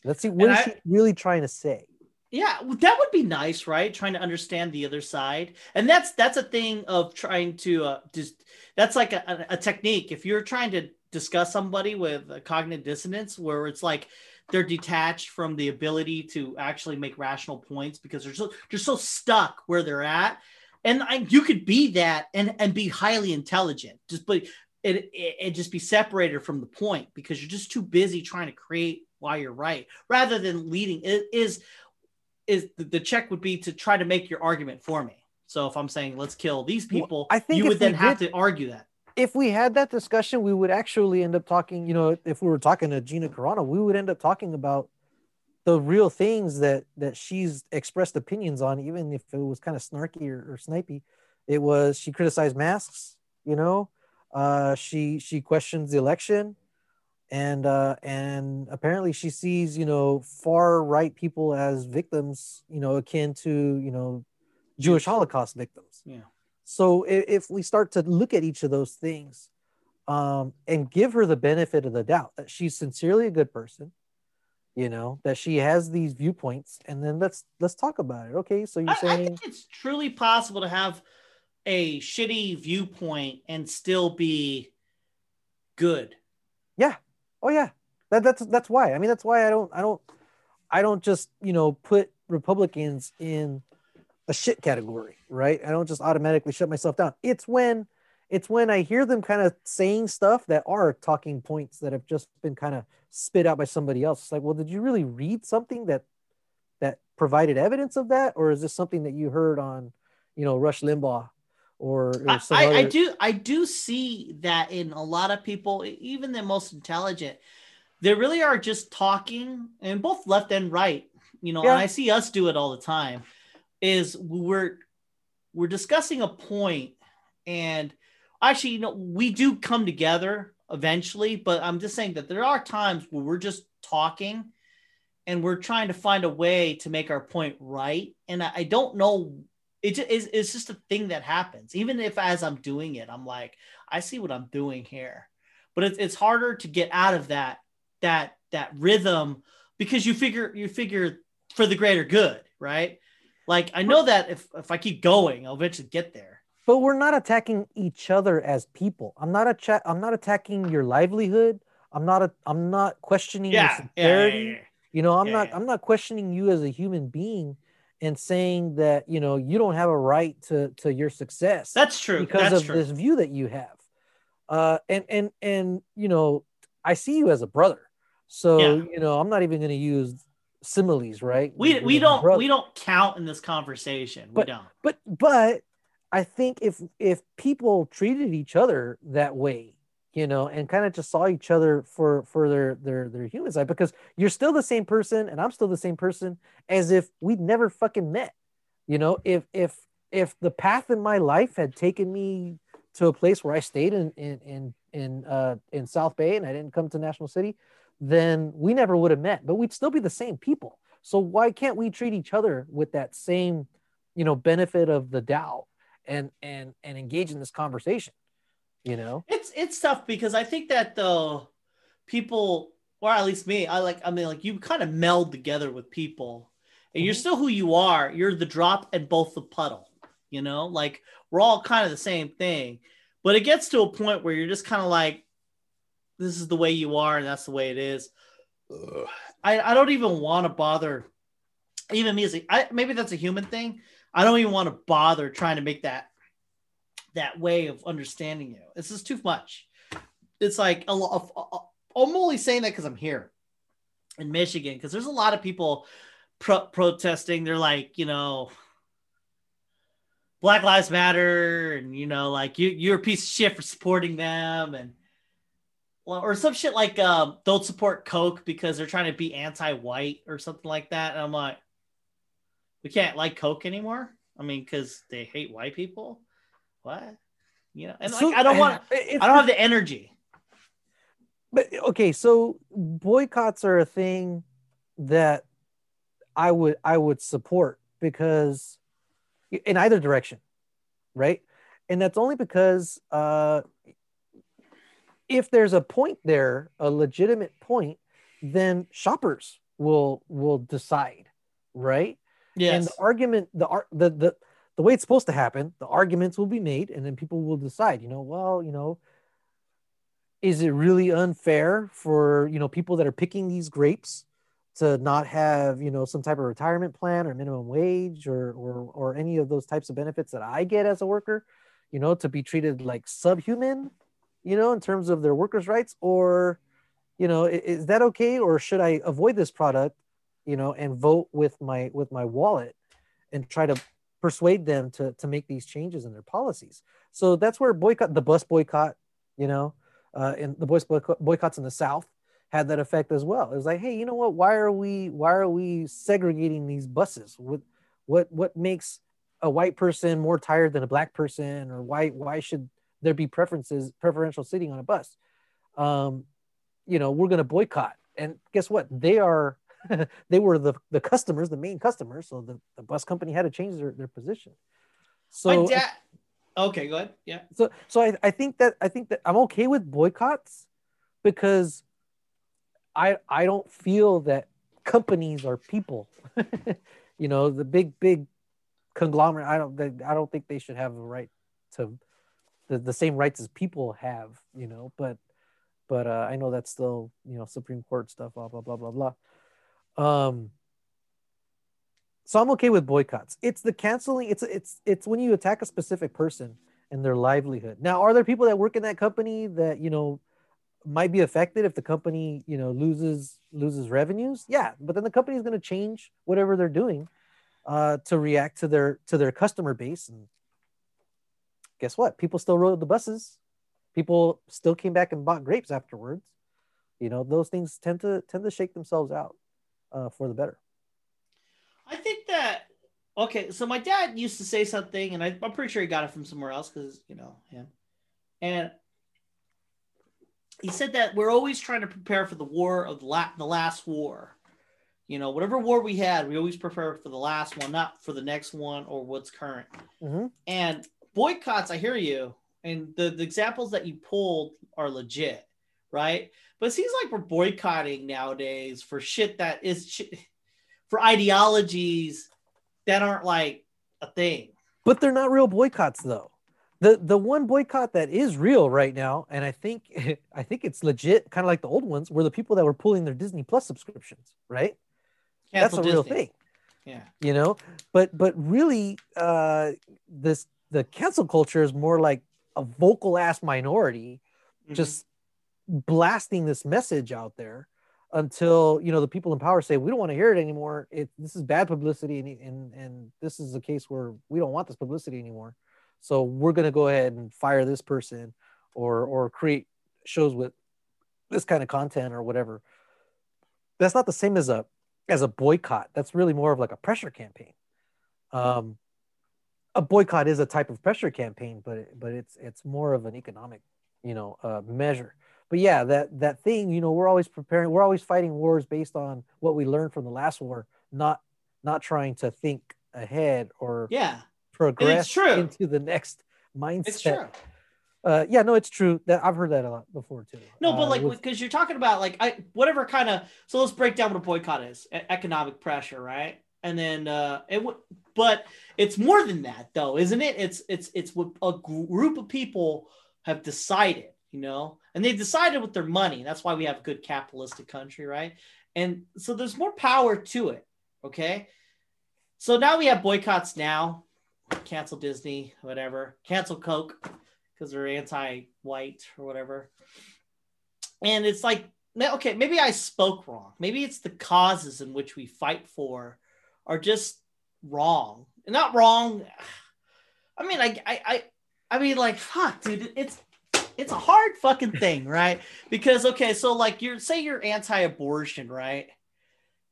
let's see what is I- she really trying to say Yeah, that would be nice, right? Trying to understand the other side, and that's that's a thing of trying to uh, just that's like a, a technique. If you're trying to discuss somebody with a cognitive dissonance, where it's like they're detached from the ability to actually make rational points because they're so they're so stuck where they're at, and I, you could be that and and be highly intelligent, just but it, it, it just be separated from the point because you're just too busy trying to create why you're right rather than leading. It is is the check would be to try to make your argument for me. So if I'm saying let's kill these people, well, I think you would then have did, to argue that. If we had that discussion, we would actually end up talking. You know, if we were talking to Gina Carano, we would end up talking about the real things that that she's expressed opinions on, even if it was kind of snarky or, or snipey. It was she criticized masks. You know, uh, she she questions the election and uh, and apparently she sees you know far right people as victims you know akin to you know jewish holocaust victims yeah so if, if we start to look at each of those things um, and give her the benefit of the doubt that she's sincerely a good person you know that she has these viewpoints and then let's let's talk about it. Okay so you're I, saying I think it's truly possible to have a shitty viewpoint and still be good. Yeah. Oh yeah, that, that's that's why. I mean, that's why I don't I don't I don't just you know put Republicans in a shit category, right? I don't just automatically shut myself down. It's when it's when I hear them kind of saying stuff that are talking points that have just been kind of spit out by somebody else. It's like, well, did you really read something that that provided evidence of that, or is this something that you heard on, you know, Rush Limbaugh or, or I, I. I, do I do see that in a lot of people, even the most intelligent, they really are just talking and both left and right, you know, yeah. and I see us do it all the time, is we're we're discussing a point and actually, you know, we do come together eventually, but I'm just saying that there are times where we're just talking and we're trying to find a way to make our point right. And I, I don't know it is it's just a thing that happens. Even if as I'm doing it, I'm like, I see what I'm doing here. But it's it's harder to get out of that that that rhythm because you figure you figure for the greater good, right? Like I know that if if I keep going, I'll eventually get there. But we're not attacking each other as people. I'm not a chat. I'm not attacking your livelihood. I'm not a. I'm not questioning yeah, your sincerity. Yeah, yeah, you know, I'm not. I'm not questioning you as a human being and saying that you know you don't have a right to to your success that's true because that's of true. this view that you have uh and and and you know i see you as a brother so you know i'm not even going to use similes right? We we don't we don't count in this conversation. But, we don't. but but i think if if people treated each other that way you know, and kind of just saw each other for for their their their human side because you're still the same person and I'm still the same person as if we'd never fucking met. You know, if if if the path in my life had taken me to a place where I stayed in in in in uh in South Bay and I didn't come to National City, then we never would have met, but we'd still be the same people. So why can't we treat each other with that same, you know, benefit of the doubt and and and engage in this conversation? you know it's it's tough because i think that the people or at least me i like i mean like you kind of meld together with people and mm-hmm. you're still who you are you're the drop and both the puddle you know like we're all kind of the same thing but it gets to a point where you're just kind of like this is the way you are and that's the way it is I, I don't even want to bother even a, I, maybe that's a human thing i don't even want to bother trying to make that that way of understanding you. This is too much. It's like a lot of, uh, uh, I'm only saying that because I'm here in Michigan because there's a lot of people pro- protesting. They're like, you know, Black Lives Matter, and you know, like you you're a piece of shit for supporting them, and or some shit like um, don't support Coke because they're trying to be anti-white or something like that. And I'm like, we can't like Coke anymore. I mean, because they hate white people what? You know, and so, like I don't want I don't have the energy. But okay, so boycotts are a thing that I would I would support because in either direction, right? And that's only because uh, if there's a point there, a legitimate point, then shoppers will will decide, right? Yes. And the argument, the art, the the the way it's supposed to happen, the arguments will be made, and then people will decide. You know, well, you know, is it really unfair for you know people that are picking these grapes to not have you know some type of retirement plan or minimum wage or or or any of those types of benefits that I get as a worker, you know, to be treated like subhuman, you know, in terms of their workers' rights, or you know, is that okay, or should I avoid this product, you know, and vote with my with my wallet and try to persuade them to to make these changes in their policies? So that's where boycott the bus boycott, you know, uh, and the bus boycott, boycotts in the South had that effect as well. It was like, hey, you know what? Why are we why are we segregating these buses? What what what makes a white person more tired than a black person, or why why should there be preferences preferential seating on a bus? Um, you know, we're going to boycott. And guess what? They are they were the the customers, the main customers. So the, the bus company had to change their, their position. So My dad. Okay, go ahead. Yeah. so so I, I think that I think that I'm okay with boycotts because I I don't feel that companies are people. you know, the big big conglomerate. I don't I don't think they should have a right to the, the same rights as people have. You know, but but uh, I know that's still you know Supreme Court stuff. Blah blah blah blah blah. Um. So I'm okay with boycotts. It's the canceling. It's it's it's when you attack a specific person and their livelihood. Now, are there people that work in that company that you know might be affected if the company you know loses loses revenues? Yeah, but then the company is going to change whatever they're doing uh, to react to their to their customer base. And guess what? People still rode the buses. People still came back and bought grapes afterwards. You know, those things tend to tend to shake themselves out uh, for the better. I think that okay. So my dad used to say something, and I, I'm pretty sure he got it from somewhere else because you know him. And he said that we're always trying to prepare for the war of the, la- the last war. You know, whatever war we had, we always prepare for the last one, not for the next one or what's current. Mhm. And boycotts, I hear you, and the, the examples that you pulled are legit, right? But it seems like we're boycotting nowadays for shit that is shit, for ideologies that aren't like a thing. but they're not real boycotts though the the one boycott that is real right now and i think i think it's legit kind of like the old ones were the people that were pulling their disney plus subscriptions right Cancel that's a real thing Yeah. you know but but really uh this the cancel culture is more like a vocal ass minority Mm-hmm. just blasting this message out there until you know the people in power say we don't want to hear it anymore. It this is bad publicity and and, and this is a case where we don't want this publicity anymore. So we're going to go ahead and fire this person or or create shows with this kind of content or whatever. That's not the same as a as a boycott. That's really more of like a pressure campaign. Um a boycott is a type of pressure campaign but but it's it's more of an economic you know uh, measure but yeah that that thing you know we're always preparing we're always fighting wars based on what we learned from the last war not not trying to think ahead or yeah. progress true. into the next mindset It's true. uh yeah no it's true that i've heard that a lot before too No, but Uh, like because you're talking about like I whatever kind of so let's break down what a boycott is. Economic pressure, right? And then uh it would but it's more than that though, isn't it? It's it's it's what a group of people have decided, you know, and they've decided with their money. That's why we have a good capitalistic country, right? And so there's more power to it. Okay. So now we have boycotts now. Cancel Disney, whatever. Cancel Coke because they're anti-white or whatever. And it's like, okay, maybe I spoke wrong. Maybe it's the causes in which we fight for are just wrong. Not wrong. I mean, I, I, I, I mean, like, fuck, dude, it's it's a hard fucking thing, right? Because okay, so like you're say you're anti-abortion, right?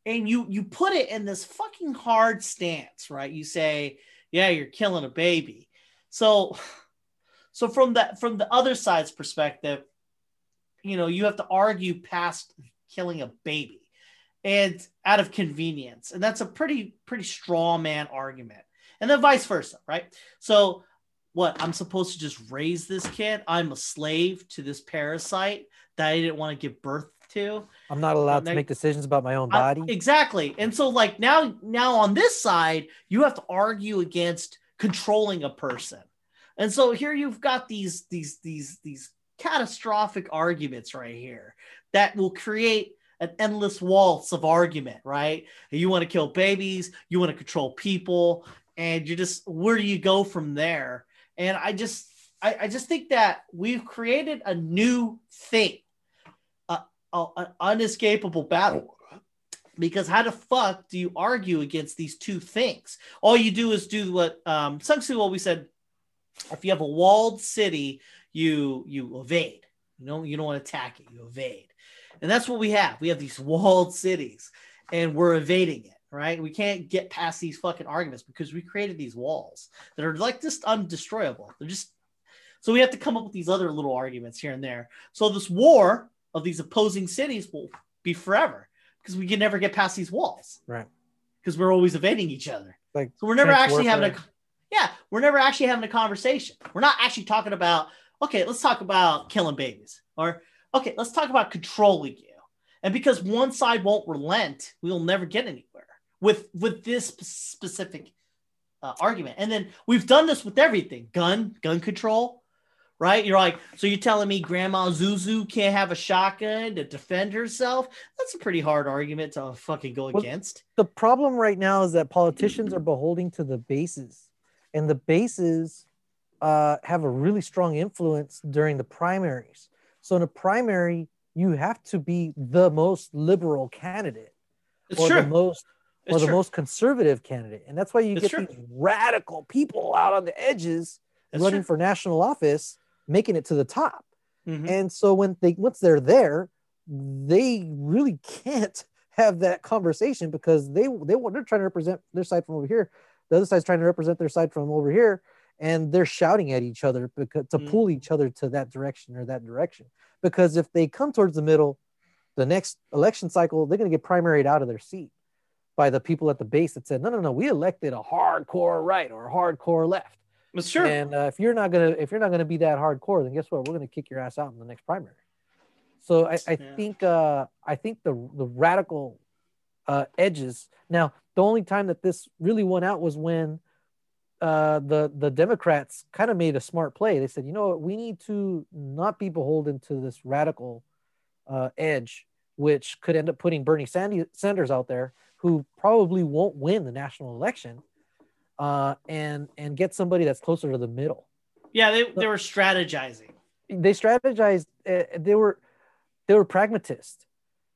And you you put it in this fucking hard stance, right? You say, yeah, you're killing a baby. So so from that from the other side's perspective, you know, you have to argue past killing a baby and out of convenience. And that's a pretty pretty straw man argument. And then vice versa, right? So what I'm supposed to just raise this kid? I'm a slave to this parasite that I didn't want to give birth to. I'm not allowed to make decisions about my own I- body. exactly. And so like now now on this side, you have to argue against controlling a person. And so here you've got these these these these catastrophic arguments right here that will create an endless waltz of argument, right? You want to kill babies, you want to control people, and you just where do you go from there? And I just I, I just think that we've created a new thing, an unescapable battle. Because how the fuck do you argue against these two things? All you do is do what um, Sun Tzu always said: if you have a walled city, you you evade. You know, you don't want to attack it; you evade. And that's what we have. We have these walled cities, and we're evading it. Right? We can't get past these fucking arguments because we created these walls that are like just undestroyable. They're just so we have to come up with these other little arguments here and there. So this war of these opposing cities will be forever because we can never get past these walls. Right. Because we're always evading each other. Like So we're never actually having a yeah, we're never actually having a conversation. We're not actually talking about okay, let's talk about killing babies or okay, let's talk about controlling you. And because one side won't relent, we will never get anywhere with with this specific uh, argument. And then we've done this with everything: gun, gun control. Right? You're like, so you're telling me Grandma Zuzu can't have a shotgun to defend herself? That's a pretty hard argument to fucking go Well, against. the problem right now is that politicians are beholding to the bases, and the bases uh, have a really strong influence during the primaries. So in a primary, you have to be the most liberal candidate It's or true. the most or It's the true. most conservative candidate, and that's why you It's get true. these radical people out on the edges That's running for national office, making it to the top. Mhm. And so when they once they're there, they really can't have that conversation because they they they're trying to represent their side from over here, the other side's trying to represent their side from over here, and they're shouting at each other because to Mm. pull each other to that direction or that direction. Because if they come towards the middle, the next election cycle, they're going to get primaried out of their seat by the people at the base that said, no, no, no, we elected a hardcore right or a hardcore left. It's true. And uh, if you're not gonna if you're not gonna be that hardcore, then guess what? We're gonna kick your ass out in the next primary. So I, I Yeah. think uh, I think the the radical uh, edges. Now the only time that this really went out was when uh, the the Democrats kind of made a smart play. They said, you know what, we need to not be beholden to this radical uh, edge, which could end up putting Bernie Sandy, Sanders out there, who probably won't win the national election, uh, and and get somebody that's closer to the middle. Yeah, they, they were strategizing. They strategized. Uh, they were they were pragmatists.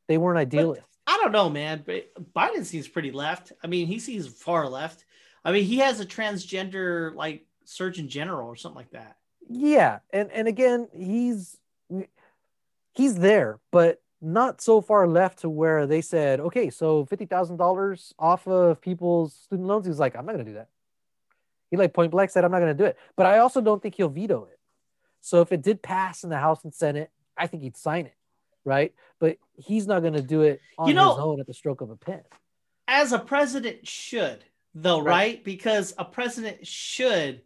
They weren't idealists. I don't know, man, but Biden seems pretty left. I mean, he seems far left. I mean, he has a transgender like surgeon general or something like that. Yeah, and and again, he's he's there, but not so far left to where they said, okay, so fifty thousand dollars off of people's student loans. He's like, I'm not gonna do that. He like point blank said, I'm not gonna do it. But I also don't think he'll veto it. So if it did pass in the House and Senate, I think he'd sign it, right? But he's not gonna do it on You know- his own at the stroke of a pen. As a president should, though, Right. right? Because a president should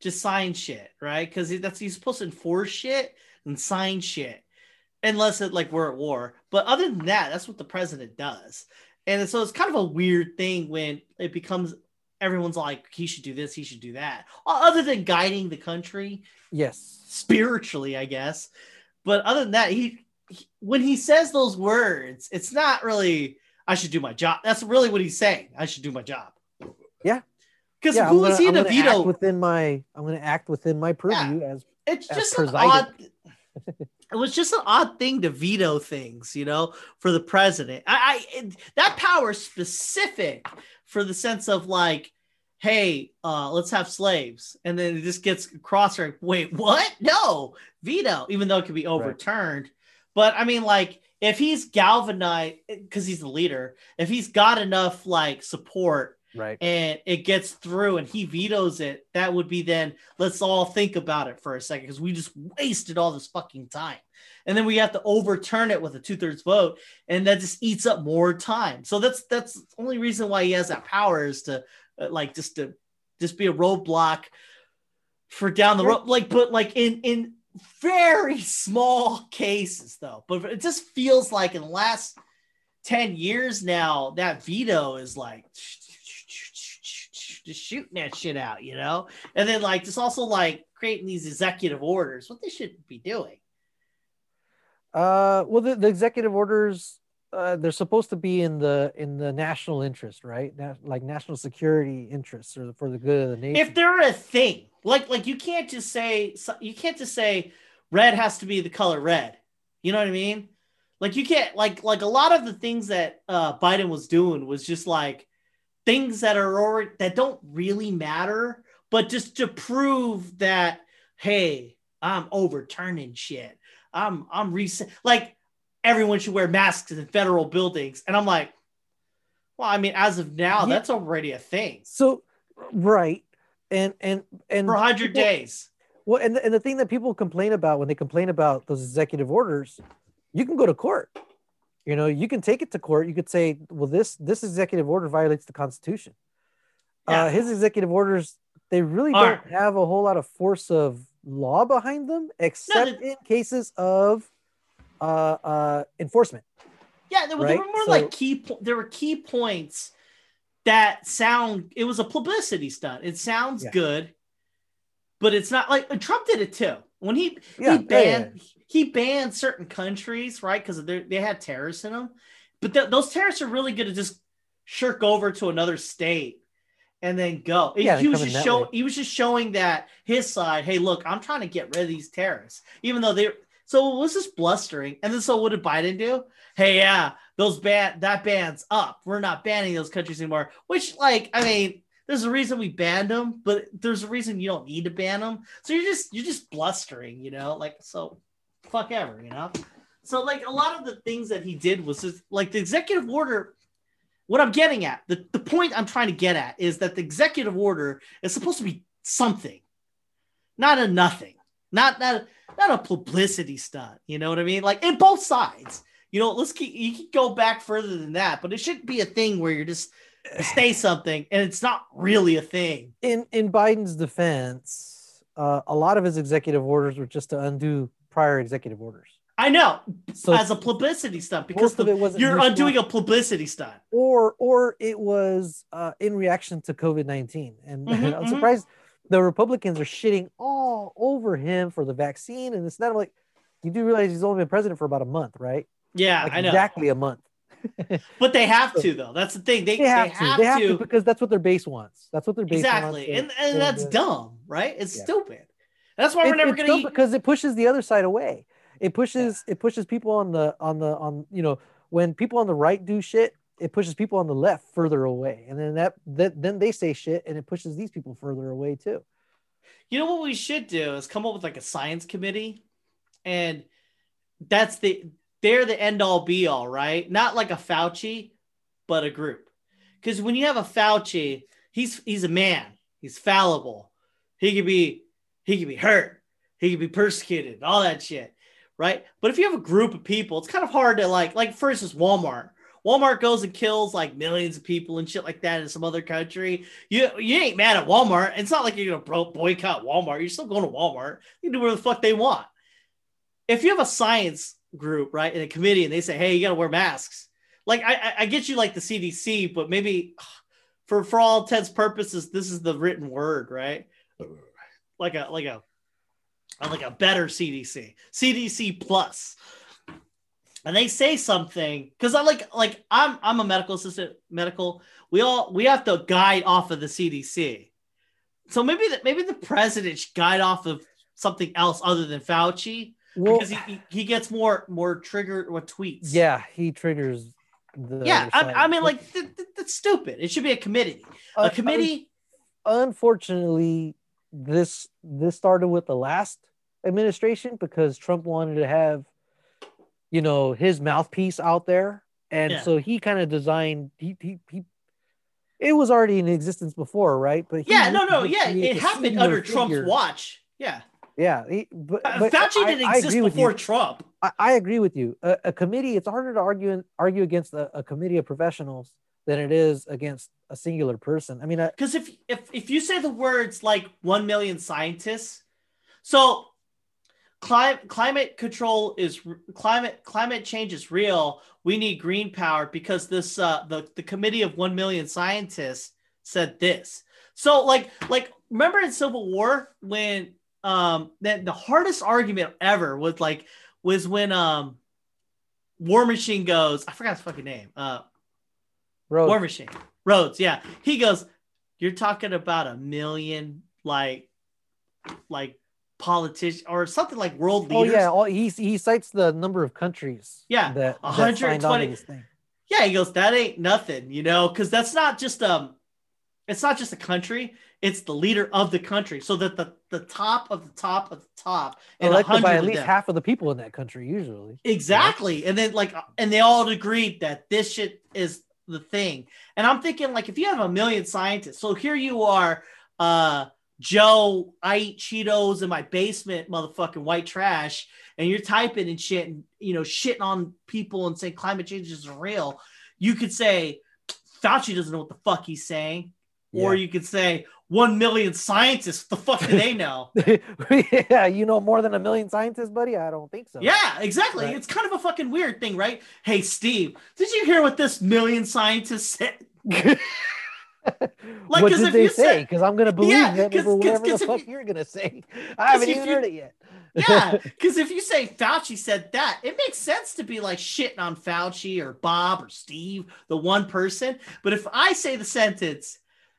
just sign shit, right? Because that's he's supposed to enforce shit and sign shit, unless it like we're at war. But other than that, that's what the president does. And so it's kind of a weird thing when it becomes everyone's like he should do this, he should do that. Other than guiding the country, Yes. spiritually, I guess. But other than that, he, he when he says those words, it's not really I should do my job. That's really what he's saying. I should do my job. Yeah. Because Yeah, who I'm is gonna, he to veto? within my I'm gonna act within my purview as it's as just an odd. It was just an odd thing to veto things, you know, for the president. I, I it, that power specific for the sense of like, hey, uh, let's have slaves, and then it just gets across. Like, wait, what? No, veto, even though it could be overturned. But I mean, like, if he's galvanized because he's the leader, if he's got enough like support right. and it gets through and he vetoes it, that would be then let's all think about it for a second because we just wasted all this fucking time. And then we have to overturn it with a two thirds vote, and that just eats up more time. So that's that's the only reason why he has that power is to uh, like just to just be a roadblock for down the road. Like, but like in in very small cases though, but it just feels like in the last 10 years now, that veto is like just shooting that shit out, you know? And then like just also like creating these executive orders, what they should be doing. Uh well the, the executive orders uh, they're supposed to be in the in the national interest, right? Na- like national security interests or for the good of the nation. If they're a thing, like like you can't just say you can't just say red has to be the color red. You know what I mean? Like you can't like like a lot of the things that uh, Biden was doing was just like things that are already that don't really matter, but just to prove that hey, I'm overturning shit. I'm I'm reset like everyone should wear masks in federal buildings. And I'm like, well, I mean, as of now, yeah. that's already a thing. So, right. And, and, and for 100 days. Well, and the, and the thing that people complain about when they complain about those executive orders, you can go to court. You know, you can take it to court. You could say, well, this, this executive order violates the constitution. Yeah. Uh, his executive orders, they really All don't have a whole lot of force of law behind them, except no, in cases of uh, uh, enforcement. Yeah, there, right? there were more so, like key. Po- there were key points that sound. It was a publicity stunt. It sounds yeah. good, but it's not like Trump did it too. When he yeah, he banned yeah, he banned certain countries, right? Because they had terrorists in them. But th- those terrorists are really good to just shirk over to another state and then go. Yeah, he was just show he was just showing that his side, hey, look, I'm trying to get rid of these terrorists, even though they so it was just blustering. And then so what did Biden do? Hey, yeah, those ban that ban's up. We're not banning those countries anymore. Which, like, I mean, there's a reason we banned them, but there's a reason you don't need to ban them. So you're just you're just blustering, you know, like so fuck ever, you know. So like a lot of the things that he did was just like the executive order. What I'm getting at, the, the point I'm trying to get at is that the executive order is supposed to be something, not a nothing. Not not not a publicity stunt. You know what I mean? Like in both sides. You know, let's keep you can go back further than that, but it shouldn't be a thing where you're just say something and it's not really a thing. In in Biden's defense, uh, a lot of his executive orders were just to undo prior executive orders. I know, so as a publicity stunt because the, you're undoing a publicity stunt, or or it was uh, in reaction to COVID nineteen, and mm-hmm, I'm mm-hmm. surprised the Republicans are shitting all over him for the vaccine and it's not like you do realize he's only been president for about a month, right? Yeah, like I know exactly a month. but they have to though. That's the thing. They, they, have, they have, to. They have to. because that's what their base wants. That's what their base exactly. wants. Exactly, and, and that's dumb, right? It's yeah. stupid. That's why we're never going to eat because it pushes the other side away. It pushes yeah. it pushes people on the on the on you know when people on the right do shit, it pushes people on the left further away, and then that, that then they say shit, and it pushes these people further away too. You know what we should do is come up with like a science committee, and that's the they're the end all be all, right? Not like a Fauci, but a group. Because when you have a Fauci, he's he's a man, he's fallible. He could be he could be hurt, he could be persecuted, all that shit, right? But if you have a group of people, it's kind of hard to like like for instance Walmart Walmart goes and kills like millions of people and shit like that in some other country. You you ain't mad at Walmart. It's not like you're gonna boycott Walmart. You're still going to Walmart. You do whatever the fuck they want. If you have a science group, right, in a committee, and they say, "Hey, you got to wear masks," like I, I get you like the CDC, but maybe for for all intents purposes, this is the written word, right? Like a like a like a better CDC, CDC plus. And they say something because I like like I'm I'm a medical assistant medical. We all we have to guide off of the CDC so maybe that maybe the president should guide off of something else other than Fauci well, because he, he gets more more triggered with tweets. Yeah he triggers yeah I, I, mean like th- th- that's stupid. It should be a committee. A uh, committee unfortunately this this started with the last administration because Trump wanted to have you know his mouthpiece out there. And yeah. so he kind of designed he, he he it was already in existence before right? But yeah no no yeah it happened under figure. trump's watch. Yeah yeah he, but, uh, but Fauci I, didn't exist before Trump. I, I, agree with you. A, a, committee, it's harder to argue argue against a, a, committee of professionals than it is against a singular person. I mean, because if if if you say the words like one million scientists, so climate climate control is climate climate change is real. We need green power because this uh, the the committee of one million scientists said this. So like like remember in Civil War when um that the hardest argument ever was like was when um War Machine goes I forgot his fucking name uh Rhodes. War Machine Rhodes yeah he goes you're talking about a million like like politician or something like world leaders. Oh yeah, all, he he cites the number of countries. Yeah, that, that signed on to 120 this thing. Yeah, he goes, that ain't nothing, you know, because that's not just um, it's not just a country, it's the leader of the country. So that the the top of the top of the top, and Elected by at least them. half of the people in that country usually. Exactly. And then like and they all agreed that this shit is the thing. And I'm thinking like if you have a million scientists, so here you are, uh Joe, I eat Cheetos in my basement, motherfucking white trash, and you're typing and shit and you know, shitting on people and saying climate change isn't real. You could say Fauci doesn't know what the fuck he's saying. Or you could say one million scientists, the fuck do they know? yeah, you know more than a million scientists, buddy. I don't think so. Yeah, exactly. Right. It's kind of a fucking weird thing, right? Hey, Steve, did you hear what this million scientists said? Like, what did if they you say? Because I'm gonna believe Yeah, them 'cause- over 'cause- whatever 'cause the fuck you- you're gonna say. I haven't even you- heard it yet. Yeah, because if you say Fauci said that, it makes sense to be like shitting on Fauci or Bob or Steve, the one person. But if I say the sentence,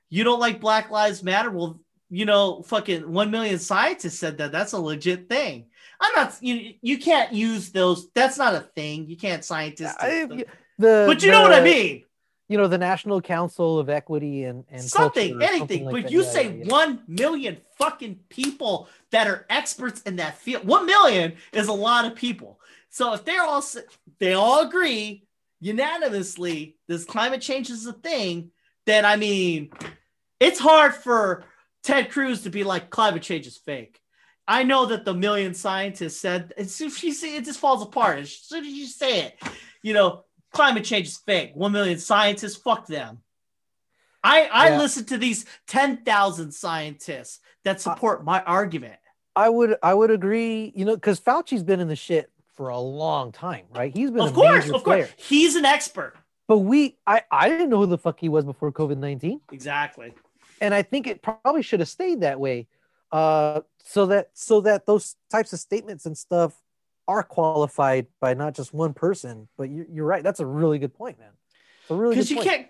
you don't like Black Lives Matter, well, you know, fucking one million scientists said that. That's a legit thing. I'm not. You you can't use those. That's not a thing. You can't scientists. I- the, but you know what I mean. You know the National Council of Equity and and something, Culture anything. something like but that. you Yeah, say yeah, yeah. one million fucking people that are experts in that field. One million is a lot of people. So if they're all they all agree unanimously this climate change is a thing, then I mean, it's hard for Ted Cruz to be like climate change is fake. I know that the million scientists said as soon as you see it just falls apart as soon as you say it. You know, climate change is fake. One million scientists, fuck them. I I Yeah. listen to these ten thousand scientists that support my argument. I would I would agree. You know, because Fauci's been in the shit for a long time, right? He's been Of a course, of course, he's an expert. But we, I, I didn't know who the fuck he was before COVID nineteen, Exactly. And I think it probably should have stayed that way, uh, so that so that those types of statements and stuff are qualified by not just one person. But you're, you're right. That's a really good point, man. It's a really good Because you point. can't.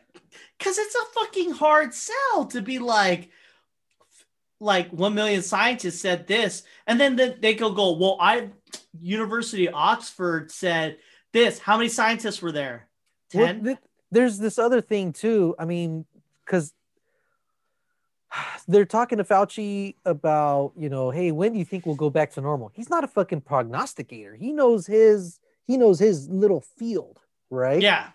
Because it's a fucking hard sell to be like, like one million scientists said this, and then the, they go go. Well, I University of Oxford said this. How many scientists were there? Well, th- there's this other thing too. I mean, because they're talking to Fauci about, you know, hey, when do you think we'll go back to normal? He's not a fucking prognosticator. He knows his he knows his little field, right? yeah.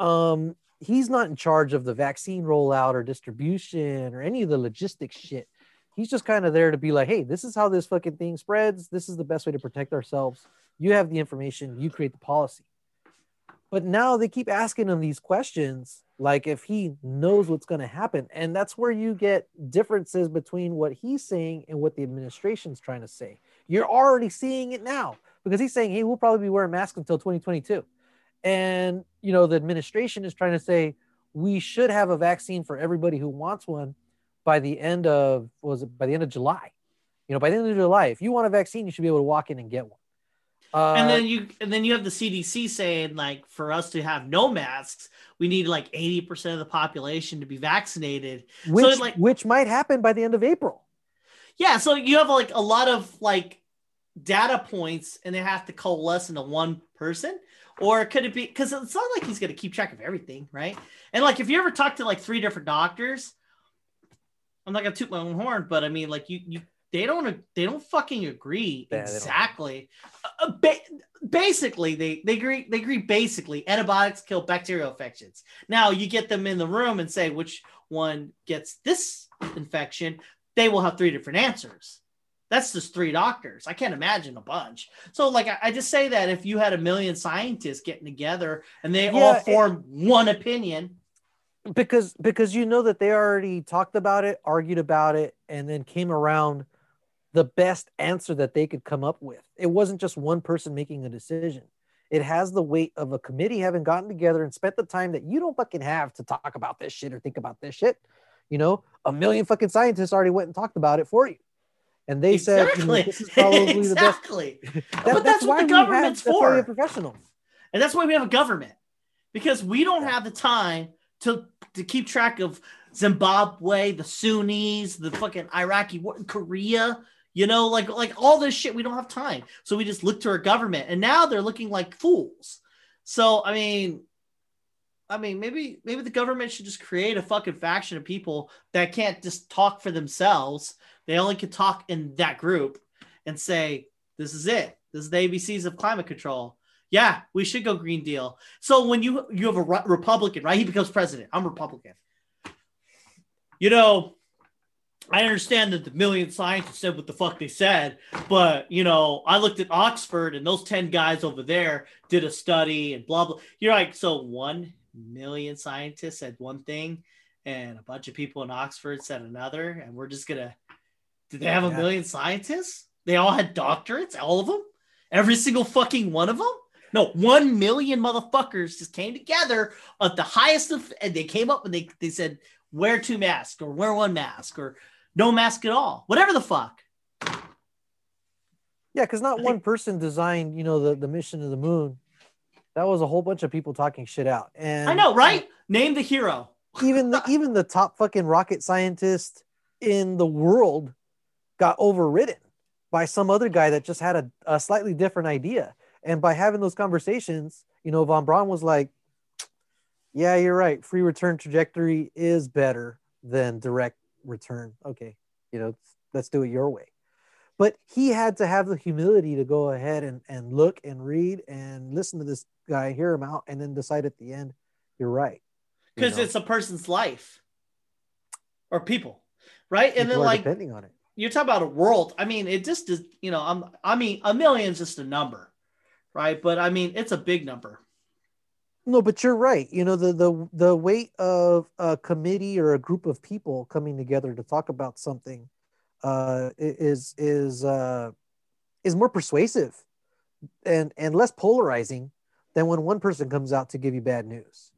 Um, he's not in charge of the vaccine rollout or distribution or any of the logistics shit. He's just kind of there to be like, hey, this is how this fucking thing spreads. This is the best way to protect ourselves. You have the information, you create the policy. But now they keep asking him these questions, like if he knows what's going to happen. And that's where you get differences between what he's saying and what the administration's trying to say. You're already seeing it now because he's saying, hey, we'll probably be wearing masks until 2022. And, you know, the administration is trying to say we should have a vaccine for everybody who wants one by the end of, was it by the end of July? You know, by the end of July, if you want a vaccine, you should be able to walk in and get one. Uh, and then you and then you have the CDC saying like for us to have no masks, we need like 80% of the population to be vaccinated. which, like- which might happen by the end of April. Yeah, so you have like a lot of like data points and they have to coalesce into one person. Or could it be because it's not like he's gonna keep track of everything, right? And like if you ever talk to like three different doctors, I'm not gonna toot my own horn, but I mean like you you they don't they don't fucking agree Yeah, exactly. Uh, ba- basically, they they agree they agree basically antibiotics kill bacterial infections. Now you get them in the room and say which one gets this infection, they will have three different answers. That's just three doctors. I can't imagine a bunch. So, like, I, I just say that if you had a million scientists getting together and they all Yeah, it- form one opinion, because because you know that they already talked about it argued about it and then came around the best answer that they could come up with. It wasn't just one person making a decision. It has the weight of a committee having gotten together and spent the time that you don't fucking have to talk about this shit or think about this shit. You know, a million fucking scientists already went and talked about it for you. And they exactly. said, you know, this is probably exactly. the best. That, but that's, what the government's have, for. professionals. And that's why we have a government because we don't have the time to, to keep track of Zimbabwe, the Sunnis, the fucking Iraqi war, Korea, you know, like like all this shit. We don't have time, so we just look to our government, and now they're looking like fools. So I mean, I mean, maybe maybe the government should just create a fucking faction of people that can't just talk for themselves. They only can talk in that group and say, "This is it. This is the ABCs of climate control." Yeah, we should go Green Deal. So when you you have a Republican, right? He becomes president. I'm Republican. You know, I understand that the million scientists said what the fuck they said, but you know, I looked at Oxford and those 10 guys over there did a study and blah blah. You're like, so one million scientists said one thing and a bunch of people in Oxford said another, and we're just gonna did they have a million scientists? They all had doctorates, all of them, every single fucking one of them. No, one million motherfuckers just came together at the highest of, and they came up and they they said wear two masks or wear one mask or no mask at all, whatever the fuck. Yeah, because not one person designed, you know, the, the mission to the moon. That was a whole bunch of people talking shit out. And I know, right? Name the hero. even the even the top fucking rocket scientist in the world got overridden by some other guy that just had a, a slightly different idea. And by having those conversations, you know, von Braun was like, yeah, you're right. Free return trajectory is better than direct return. Okay, you know, let's do it your way. But he had to have the humility to go ahead and, and look and read and listen to this guy, hear him out, and then decide at the end, you're right. Because you know? it's a person's life or people, right? People and then like depending on it. You talk about a world. I mean, it just is, you know, I'm I mean, a million's just a number, right? But I mean, it's a big number. No, but you're right. You know, the the the weight of a committee or a group of people coming together to talk about something uh, is is uh, is more persuasive and and less polarizing than when one person comes out to give you bad news.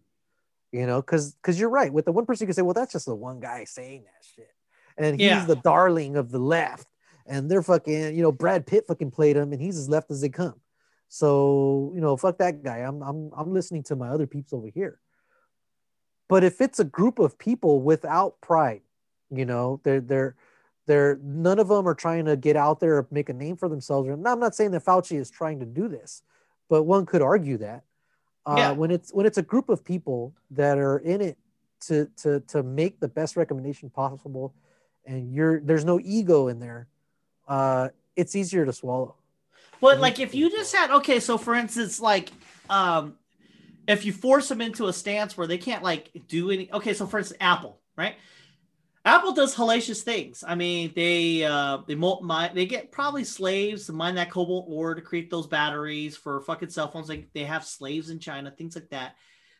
You know, because because you're right. With the one person, you can say, "Well, that's just the one guy saying that shit," and he's yeah. the darling of the left, and they're fucking. You know, Brad Pitt fucking played him, and he's as left as they come. So, you know, fuck that guy. I'm I'm I'm listening to my other peeps over here. But if it's a group of people without pride, you know, they're they're they're none of them are trying to get out there or make a name for themselves. And I'm not saying that Fauci is trying to do this, but one could argue that. Uh, yeah. when it's when it's a group of people that are in it to to to make the best recommendation possible and you're there's no ego in there uh it's easier to swallow but like if you just had okay, so for instance, like um if you force them into a stance where they can't like do any okay, so for instance, Apple, right? Apple does hellacious things. I mean, they uh they mine they get probably slaves to mine that cobalt ore to create those batteries for fucking cell phones. Like they have slaves in China, things like that.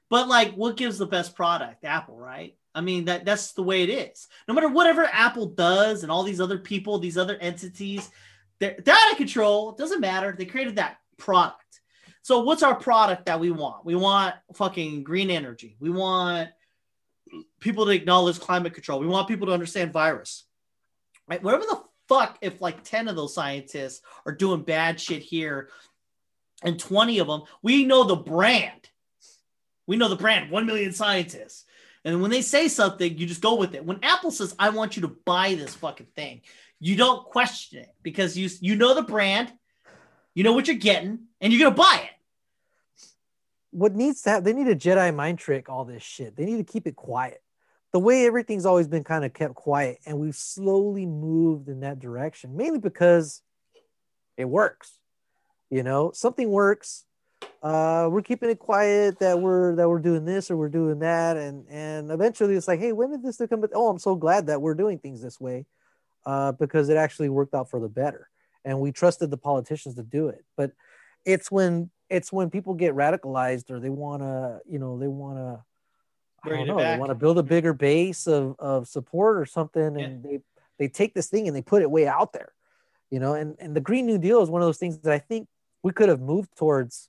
But like, what gives the best product? Apple, right? I mean, that that's the way it is. No matter whatever Apple does, and all these other people, these other entities, they're, they're out of control. It doesn't matter. They created that product. So what's our product that we want? We want fucking green energy. We want people to acknowledge climate control. We want people to understand virus. Right? Whatever the fuck if like 10 of those scientists are doing bad shit here and 20 of them, we know the brand. We know the brand, 1 million scientists. And when they say something, you just go with it. When Apple says, I want you to buy this fucking thing, you don't question it because you you know the brand, you know what you're getting, and you're gonna buy it. What needs to have they need a Jedi mind trick, all this shit. They need to keep it quiet. The way everything's always been kind of kept quiet, and we've slowly moved in that direction, mainly because it works. You know, something works. Uh, we're keeping it quiet that we're that we're doing this or we're doing that, and and eventually it's like, hey, when did this come? Oh, I'm so glad that we're doing things this way uh, because it actually worked out for the better, and we trusted the politicians to do it. But it's when it's when people get radicalized or they want to, you know, they want to. I don't know. They want to build a bigger base of, of support or something, and yeah. they they take this thing and they put it way out there, You know, and, and the Green New Deal is one of those things that I think we could have moved towards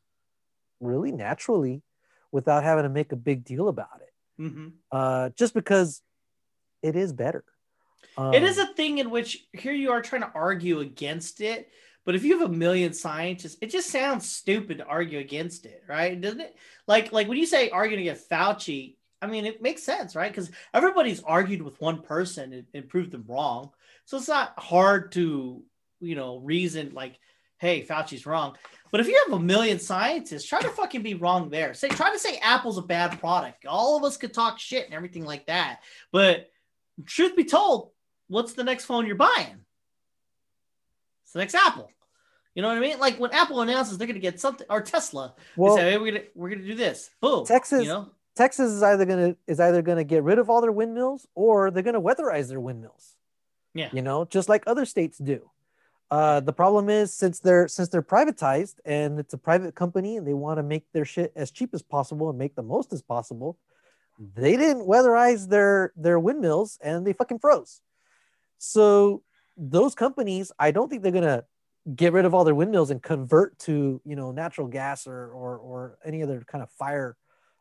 really naturally without having to make a big deal about it. Mm-hmm. Uh, just because it is better. Um, it is Um, a thing in which here you are trying to argue against it, but if you have a million scientists, it just sounds stupid to argue against it, right? Doesn't it? Like like when you say arguing against Fauci, I mean it makes sense, right? Because everybody's argued with one person and, and proved them wrong, so it's not hard to you know reason like, hey, Fauci's wrong. But if you have a million scientists, try to fucking be wrong there. Say try to say Apple's a bad product. All of us could talk shit and everything like that, but truth be told, what's the next phone you're buying? It's the next Apple. You know what I mean? Like when Apple announces they're going to get something, or Tesla, well, they say, hey, we're gonna we're gonna do this. Boom. Texas- You know? Texas is either gonna is either gonna get rid of all their windmills or they're gonna weatherize their windmills. Yeah. You know, just like other states do. Uh, the problem is since they're since they're privatized and it's a private company and they want to make their shit as cheap as possible and make the most as possible, they didn't weatherize their their windmills and they fucking froze. So those companies, I don't think they're gonna get rid of all their windmills and convert to you know natural gas or or, or any other kind of fire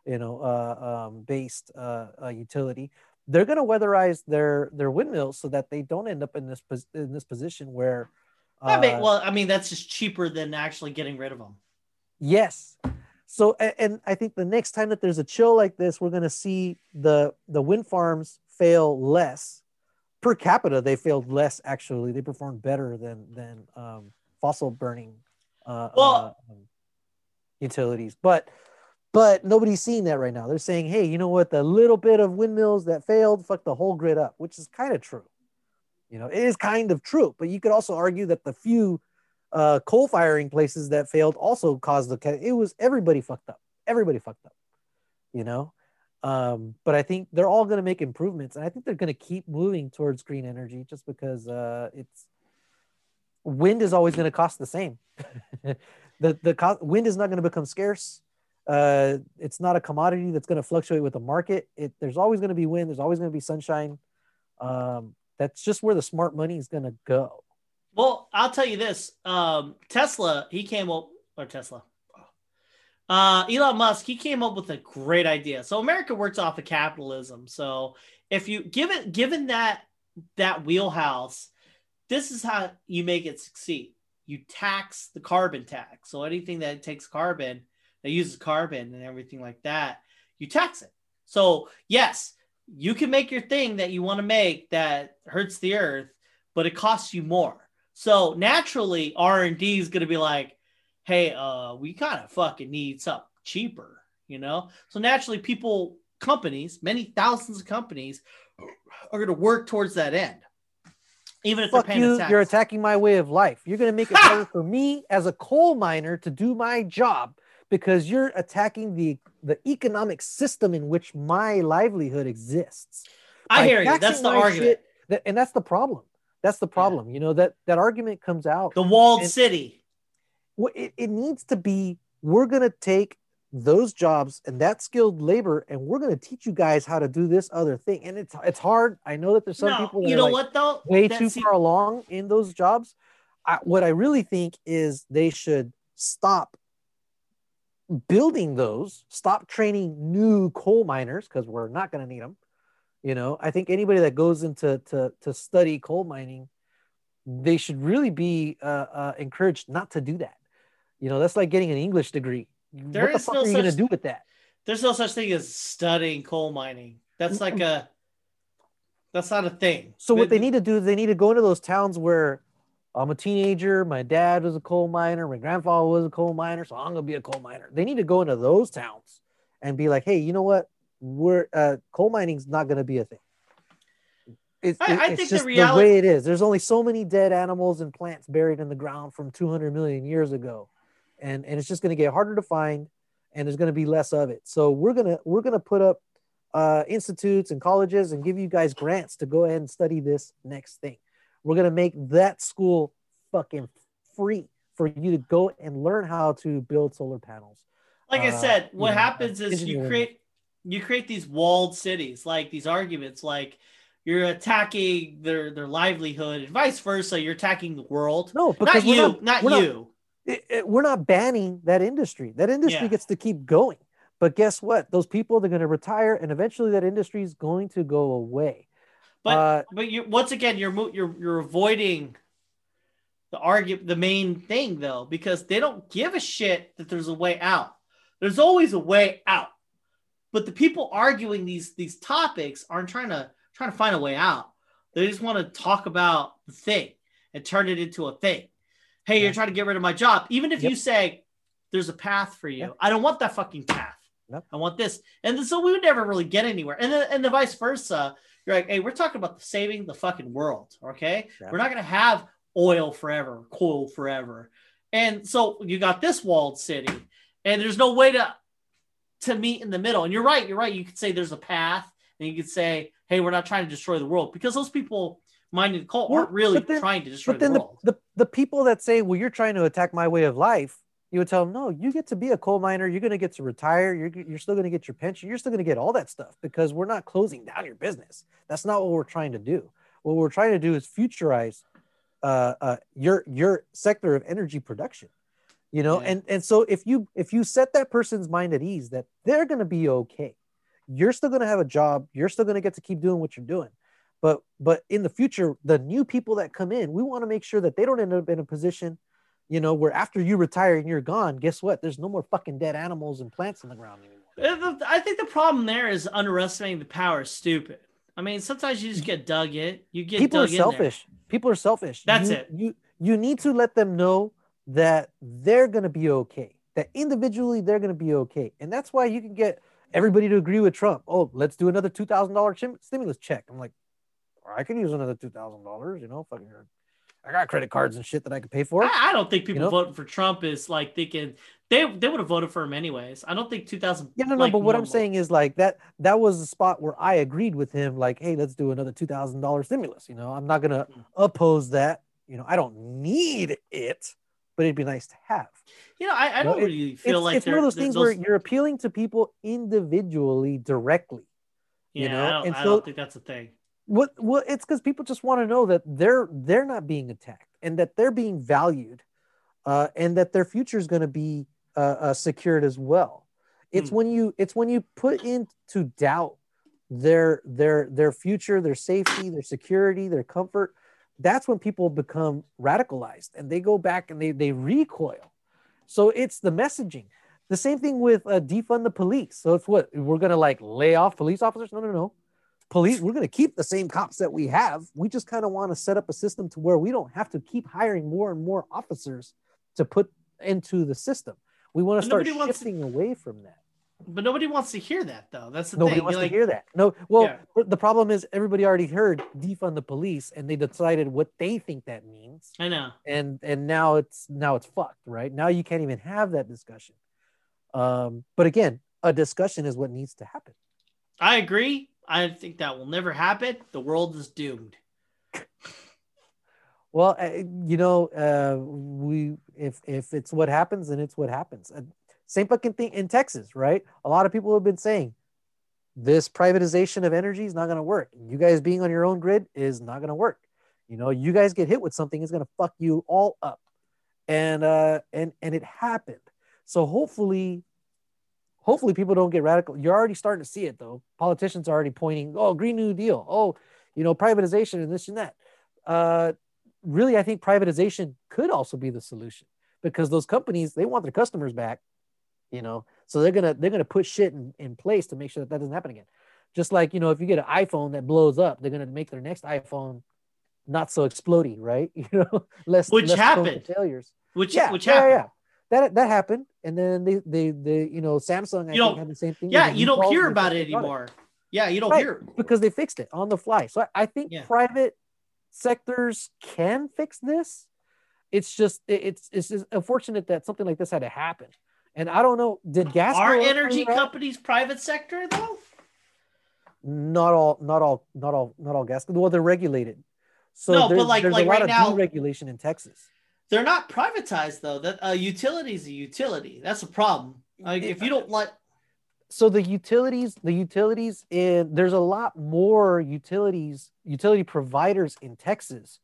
you know uh, um, based uh, uh, utility they're going to weatherize their their windmills so that they don't end up in this pos- in this position where I mean, uh, well, I mean that's just cheaper than actually getting rid of them. yes so and, and i think the next time that there's a chill like this we're going to see the the wind farms fail less per capita they failed less actually. They performed better than than um, fossil burning uh, Well- uh, utilities. But but nobody's seeing that right now. They're saying hey you know what? The little bit of windmills that failed fuck the whole grid up which is kind of true. You know it is kind of true but you could also argue that the few uh, coal firing places that failed also caused the it was everybody fucked up. Everybody fucked up. You know um, but i think they're all going to make improvements and i think they're going to keep moving towards green energy just because uh, it's wind is always going to cost the same. The the co- wind is not going to become scarce. Uh, it's not a commodity that's going to fluctuate with the market. It there's always going to be wind there's always going to be sunshine. Um, that's just where the smart money is going to go. Well, I'll tell you this: um, Tesla, he came up, or Tesla, uh, Elon Musk, he came up with a great idea. So America works off of capitalism. So if you given given that that wheelhouse, this is how you make it succeed. You tax the carbon tax. So anything that takes carbon, that uses carbon and everything like that, you tax it. So yes, you can make your thing that you want to make that hurts the earth, but it costs you more. So naturally, R and D is going to be like, "Hey, uh, we kind of fucking need something cheaper," you know. So naturally, people, companies, many thousands of companies, are going to work towards that end, even if Fuck they're paying you, you're attacking my way of life. You're going to make it harder for me as a coal miner to do my job because you're attacking the the economic system in which my livelihood exists. I By hear you. That's the argument. shit- that- and that's the problem. That's the problem. You know that that argument comes out. The walled And- city. Well, it, it needs to be. We're going to take those jobs and that skilled labor, and we're going to teach you guys how to do this other thing. And it's it's hard. I know that there's some no, people. That you know like, what though? way That- too see- far along in those jobs. I, what I really think is they should stop building those, stop training new coal miners because we're not going to need them. You know, I think anybody that goes into to, to study coal mining, they should really be uh, uh, encouraged not to do that. You know, that's like getting an English degree. There what the fuck no are you going to do with that? There's no such thing as studying coal mining. That's like a. That's not a thing. So what they need to do is they need to go into those towns where I'm a teenager, my dad was a coal miner, my grandfather was a coal miner, so I'm gonna be a coal miner. They need to go into those towns and be like, hey, you know what? We're uh, coal mining's not gonna be a thing. It's, I- I it's think the just the, reality- way it is. There's only so many dead animals and plants buried in the ground from 200 million years ago, and and it's just gonna get harder to find, and there's gonna be less of it. So we're gonna we're gonna put up uh, institutes and colleges and give you guys grants to go ahead and study this next thing. We're gonna make that school fucking free for you to go and learn how to build solar panels. like I uh, said, what you know, happens is you create you create these walled cities, like these arguments, like you're attacking their their livelihood and vice versa. You're attacking the world. No, not because we're you, not, not, not- you. It- it- we're not banning that industry. That industry Yeah. gets to keep going. But guess what? Those people they're going to retire, and eventually that industry is going to go away. But uh, but you once again you're you're you're avoiding the argue the main thing though because they don't give a shit that there's a way out. There's always a way out. But the people arguing these these topics aren't trying to trying to find a way out. They just want to talk about the thing and turn it into a thing. Hey, Yeah. you're trying to get rid of my job. Even if Yep. you say there's a path for you, Yeah. I don't want that fucking path. Yep. I want this. And so we would never really get anywhere. And then and the vice versa. You're like, hey, we're talking about saving the fucking world. Okay. We're not gonna have oil forever, coal forever. And so you got this walled city, and there's no way to to meet in the middle. And you're right, you're right. You could say there's a path, and you could say, hey, we're not trying to destroy the world because those people minding the cult Well, aren't really then- trying to destroy but then the the, the, the people that say, well, you're trying to attack my way of life, you would tell them, no, you get to be a coal miner. You're going to get to retire. You're, you're still going to get your pension. You're still going to get all that stuff because we're not closing down your business. That's not what we're trying to do. What we're trying to do is futurize uh, uh, your your sector of energy production. You know, Yeah. and and so if you if you set that person's mind at ease that they're going to be okay, you're still going to have a job. You're still going to get to keep doing what you're doing but but in the future the new people that come in we want to make sure that they don't end up in a position you know where after you retire and you're gone guess what? There's no more fucking dead animals and plants on the ground anymore. Uh, I think the problem there is underestimating the power is stupid. I mean, sometimes you just get dug in. You get people are in selfish. People are selfish. That's You- it. you you need to let them know that they're going to be okay that individually they're going to be okay. And that's why you can get everybody to agree with trump. Oh let's do another $2000 chim- stimulus check. I'm like i can use another $2000 you know fucking i got credit cards and shit that i could pay for I, I don't think people know? voting for Trump is like thinking they they would have voted for him anyways. I don't think 2000. Yeah, no, no. like, but what I'm saying is like that. That was the spot where I agreed with him. Like, hey, let's do another two thousand dollars stimulus. You know, I'm not gonna Mm. oppose that. You know, I don't need it, but it'd be nice to have. you know, I, I don't it- really feel it's like it's one of those things where you're appealing to people individually, directly. yeah, you know, I don't, and I so- don't think that's a thing. What? What? It's because people just want to know that they're they're not being attacked and that they're being valued, uh, and that their future is going to be uh, uh, secured as well. It's Hmm. when you it's when you put into doubt their their their future, their safety, their security, their comfort. That's when people become radicalized and they go back and they they recoil. So it's the messaging. The same thing with uh, defund the police. So it's what we're gonna like lay off police officers? No, no, no. Police, we're gonna keep the same cops that we have. We just kind of want to set up a system to where we don't have to keep hiring more and more officers to put into the system. We want But to start wants to- shifting away from that. But nobody wants to hear that though. That's the Nobody thing. wants You're like, to hear that. No, well, Yeah. the problem is everybody already heard defund the police, and they decided what they think that means, I know. and and now it's now it's fucked, right? Now you can't even have that discussion. Um, but again, a discussion is what needs to happen. I agree. I think that will never happen. The world is doomed. Well, you know, uh, we if if it's what happens, then it's what happens. Uh, same fucking thing in Texas, right? A lot of people have been saying this privatization of energy is not going to work. You guys being on your own grid is not going to work. You know, you guys get hit with something, it's going to fuck you all up, and uh, and and it happened. So hopefully, hopefully people don't get radical. You're already starting to see it though. Politicians are already pointing, oh, Green New Deal, oh, you know, privatization and this and that. Uh, really i think privatization could also be the solution because those companies they want their customers back you know so they're gonna they're gonna put shit in, in place to make sure that that doesn't happen again just like you know if you get an iphone that blows up they're gonna make their next iphone not so explodey right you know less Which less happened. failures Which yeah which yeah, happened. yeah that that happened and then they they they you know samsung I You think, don't- had the same thing Yeah, you don't hear about it the product anymore. Yeah, you don't Right. hear. because they fixed it on the fly. So I, I think Yeah. private sectors can fix this. It's just it- it's it's just unfortunate that something like this had to happen. And I don't know, did gas Are up energy companies private sector though? Not all, not all, not all, not all gas. Well, they're regulated. So No, but there's, like- there's like a lot right of now- deregulation in Texas. They're not privatized though. That a utility is a utility. That's a problem. Like if you don't let so the utilities, the utilities in there's a lot more utilities, utility providers in Texas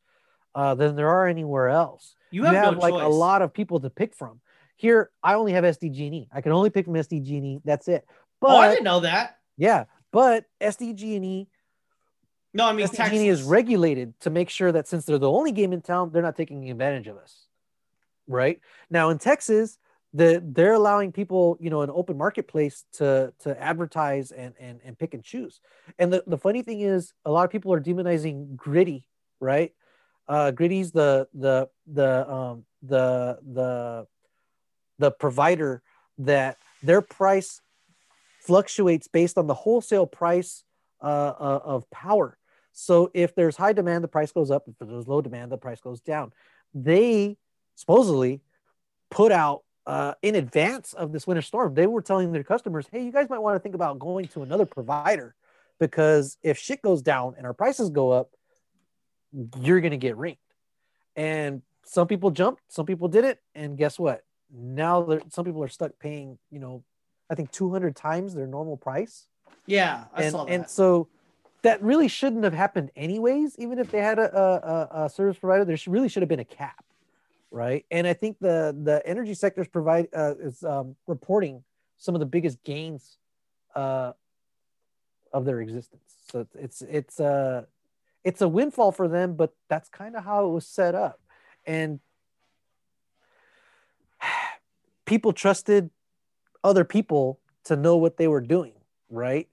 uh, than there are anywhere else. You have, no like choice. a lot of people to pick from. Here, I only have SDG&E. I can only pick from SDG&E. That's it. But oh, I didn't know that. yeah, but SDG&E No, I mean Texas. is regulated to make sure that since they're the only game in town, they're not taking advantage of us. Right now in Texas, the they're allowing people, you know, an open marketplace to to advertise and and and pick and choose. And the, the funny thing is, a lot of people are demonizing Griddy, right? Uh, Griddy's the the the um the the the provider that their price fluctuates based on the wholesale price uh, uh, of power. So if there's high demand, the price goes up. If there's low demand, the price goes down. They supposedly put out uh, in advance of this winter storm, they were telling their customers, hey, you guys might want to think about going to another provider because if shit goes down and our prices go up, you're going to get ringed. And some people jumped, some people did it. And guess what? Now some people are stuck paying, you know, I think 200 times their normal price yeah, I and saw that. and so that really shouldn't have happened anyways even if they had a, a, a- a service provider there really should have been a cap right? And i think the the energy sectors provide uh, is um, reporting some of the biggest gains uh, of their existence. So it's it's uh it's a windfall for them but that's kind of how it was set up. And people trusted other people to know what they were doing right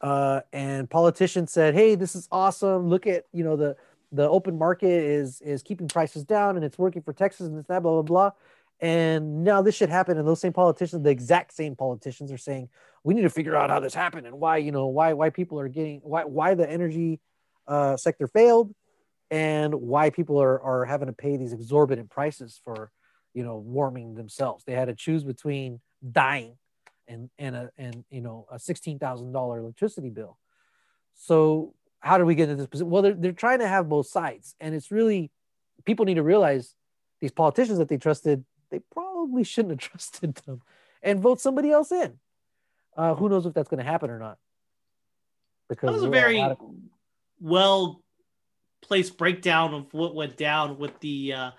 uh, and politicians said hey this is awesome. Look at you know the the open market is is keeping prices down and it's working for texas and it's that blah blah blah. And now this should happen and those same politicians the exact same politicians are saying we need to figure out how this happened and why you know why why people are getting why why the energy uh, sector failed and why people are are having to pay these exorbitant prices for you know warming themselves. They had to choose between dying and and a and you know a sixteen thousand dollar electricity bill. So how do we get into this position? Well, they're they're trying to have both sides, and it's really people need to realize these politicians that they trusted, they probably shouldn't have trusted them, and vote somebody else in. Uh, who knows if that's going to happen or not? Because That was a very of- well placed breakdown of what went down with the uh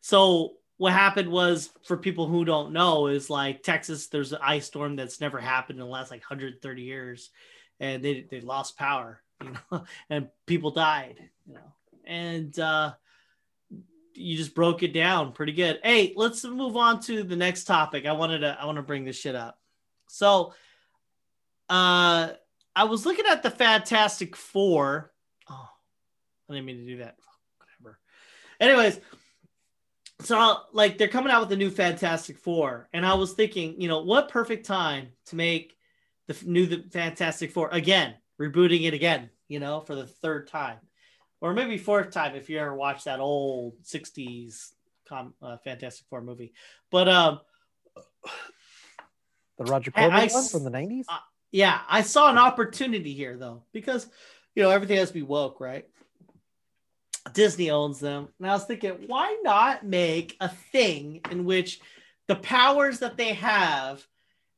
so what happened was for people who don't know is like Texas there's an ice storm that's never happened in the last like 130 years and they they lost power you know and people died you know and uh you just broke it down pretty good hey let's move on to the next topic i wanted to i want to bring this shit up so uh I was looking at the Fantastic Four. Oh, I didn't mean to do that. Whatever. Anyways, so like they're coming out with the new Fantastic Four, and I was thinking, you know, what perfect time to make the new the Fantastic Four again, rebooting it again, you know, for the third time, or maybe fourth time if you ever watched that old '60s com- uh, Fantastic Four movie. But um, the Roger Corman I one from the nineties. uh, yeah, I saw an opportunity here though, because you know everything has to be woke, right? Disney owns them. And I was thinking, why not make a thing in which the powers that they have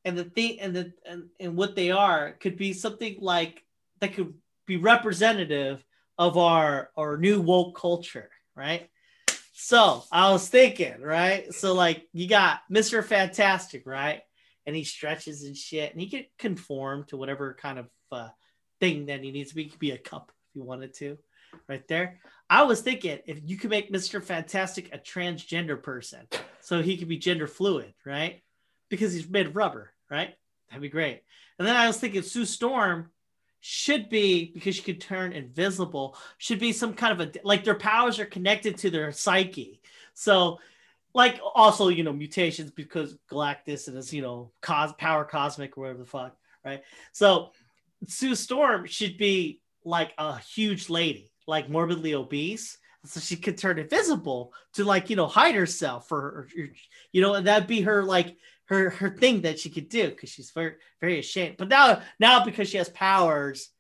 and the thing and the and, and what they are could be something like that could be representative of our our new woke culture, right? So I was thinking, right? So like you got Mr. Fantastic, right? And he stretches and shit, and he can conform to whatever kind of uh, thing that he needs to be. He could be a cup if he wanted to, right there. I was thinking if you could make Mr. Fantastic a transgender person, so he could be gender fluid, right? Because he's made of rubber, right? That'd be great. And then I was thinking Sue Storm should be because she could turn invisible, should be some kind of a like their powers are connected to their psyche. So like also, you know, mutations because Galactus and his, you know, cos power cosmic or whatever the fuck, right? So Sue Storm should be like a huge lady, like morbidly obese. So she could turn invisible to like, you know, hide herself for you know, and that'd be her like her her thing that she could do because she's very very ashamed. But now now because she has powers,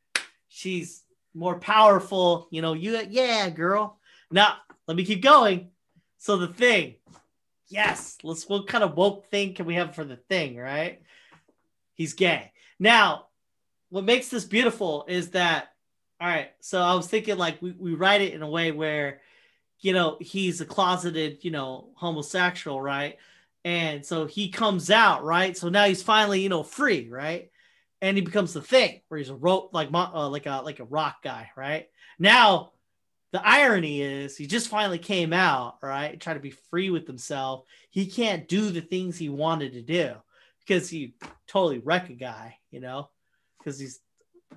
she's more powerful. You know, you yeah, girl. Now let me keep going. So the thing, yes, let's what kind of woke thing can we have for the thing, right? he's gay. Now, what makes this beautiful is that all right, so I was thinking like we, we write it in a way where, you know, he's a closeted, you know, homosexual, right? And so he comes out, right? So now he's finally, you know, free, right? And he becomes the thing where he's a rope like uh, like a like a rock guy, right? Now the irony is he just finally came out, right? Trying to be free with himself. He can't do the things he wanted to do because he totally wrecked a guy, you know, because he's,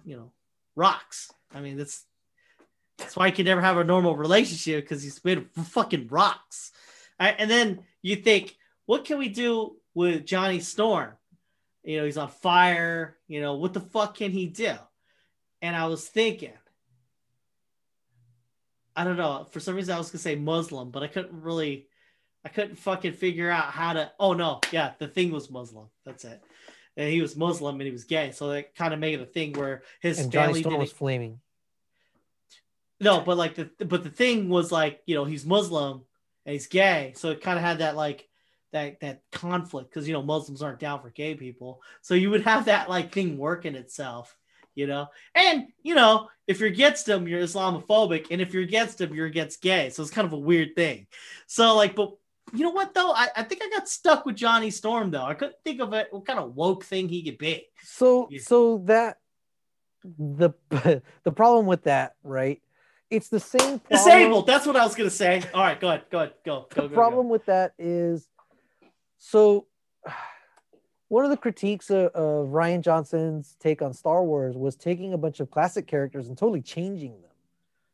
you know, rocks. I mean, that's that's why he can never have a normal relationship because he's made fucking rocks. Right? And then you think, what can we do with Johnny Storm? You know, he's on fire. You know, what the fuck can he do? And I was thinking, I don't know. For some reason, I was gonna say Muslim, but I couldn't really, I couldn't fucking figure out how to. Oh no, yeah, the thing was Muslim. That's it. And he was Muslim and he was gay, so that kind of made it a thing where his and family Johnny Storm was flaming. No, but like the but the thing was like you know he's Muslim and he's gay, so it kind of had that like that that conflict because you know Muslims aren't down for gay people, so you would have that like thing working itself, you know. And you know if you're against them, you're Islamophobic, and if you're against them, you're against gay. So it's kind of a weird thing. So like, but you know what though? I, I think I got stuck with Johnny Storm though. I couldn't think of it what kind of woke thing he could be. So Yeah. so that the the problem with that, right? It's the same problem. Disabled. That's what I was gonna say. All right, go ahead, go ahead, go. go, the go, go. problem with that is so one of the critiques of, of Rian Johnson's take on Star Wars was taking a bunch of classic characters and totally changing them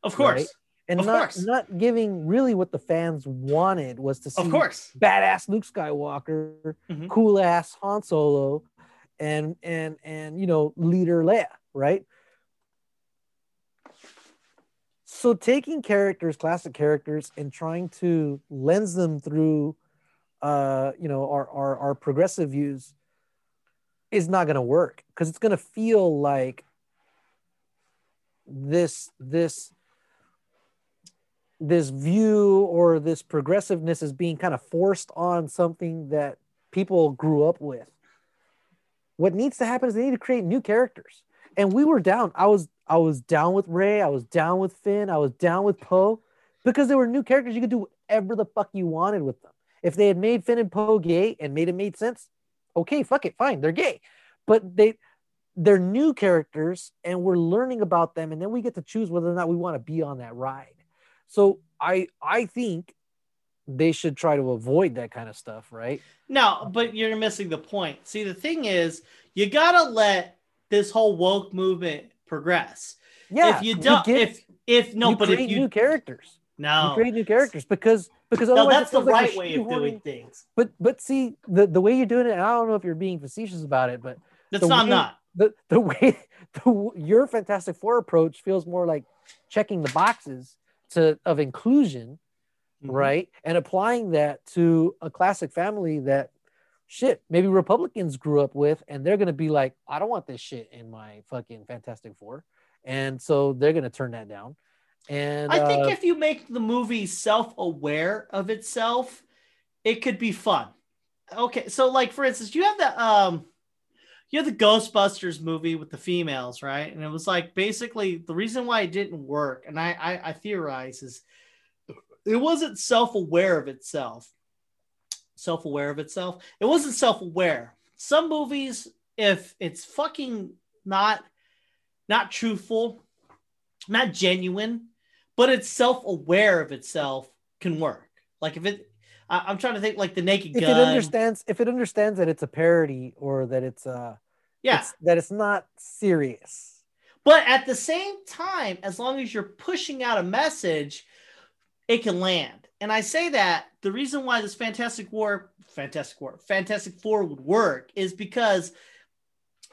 Of course, right? And Of not course. not giving really what the fans wanted was to see of course. badass Luke Skywalker, Mhm. cool ass Han Solo, and and and you know leader Leia, right? So taking characters, classic characters, and trying to lens them through, uh, you know, our our, our progressive views, is not going to work because it's going to feel like this this this view or this progressiveness is being kind of forced on something that people grew up with. What needs to happen is they need to create new characters. And we were down. I was I was down with Rey. I was down with Finn. I was down with Poe because there were new characters. You could do whatever the fuck you wanted with them. If they had made Finn and Poe gay and made it made sense, okay, fuck it, fine, they're gay. But they they're new characters and we're learning about them and then we get to choose whether or not we want to be on that ride. So I I think they should try to avoid that kind of stuff, right? No, but you're missing the point. See, the thing is, you gotta let this whole woke movement progress. Yeah. if you don't, if if no, but create if you new characters, no, you create new characters because because no, that's the like right way of doing things. But but see the the way you're doing it, and I don't know if you're being facetious about it, but That's not way- not. the the way the, your Fantastic Four approach feels more like checking the boxes to of inclusion, Mhm. right? And applying that to a classic family that shit maybe Republicans grew up with, and they're gonna be like, I don't want this shit in my fucking Fantastic Four, and so they're gonna turn that down. And I think uh, if you make the movie self-aware of itself, it could be fun. Okay, so like for instance, you have the um you have the Ghostbusters movie with the females, right? And it was like basically the reason why it didn't work, and I I, I theorize is it wasn't self-aware of itself. Self-aware of itself. It wasn't self-aware. Some movies, if it's fucking not not truthful, not genuine, but it's self-aware of itself can work. Like if it, I, I'm trying to think like the Naked if Gun. it understands if it understands that it's a parody or that it's uh yeah, it's, that it's not serious. but at the same time, as long as you're pushing out a message, it can land. And I say that the reason why this Fantastic War, Fantastic War, Fantastic Four would work is because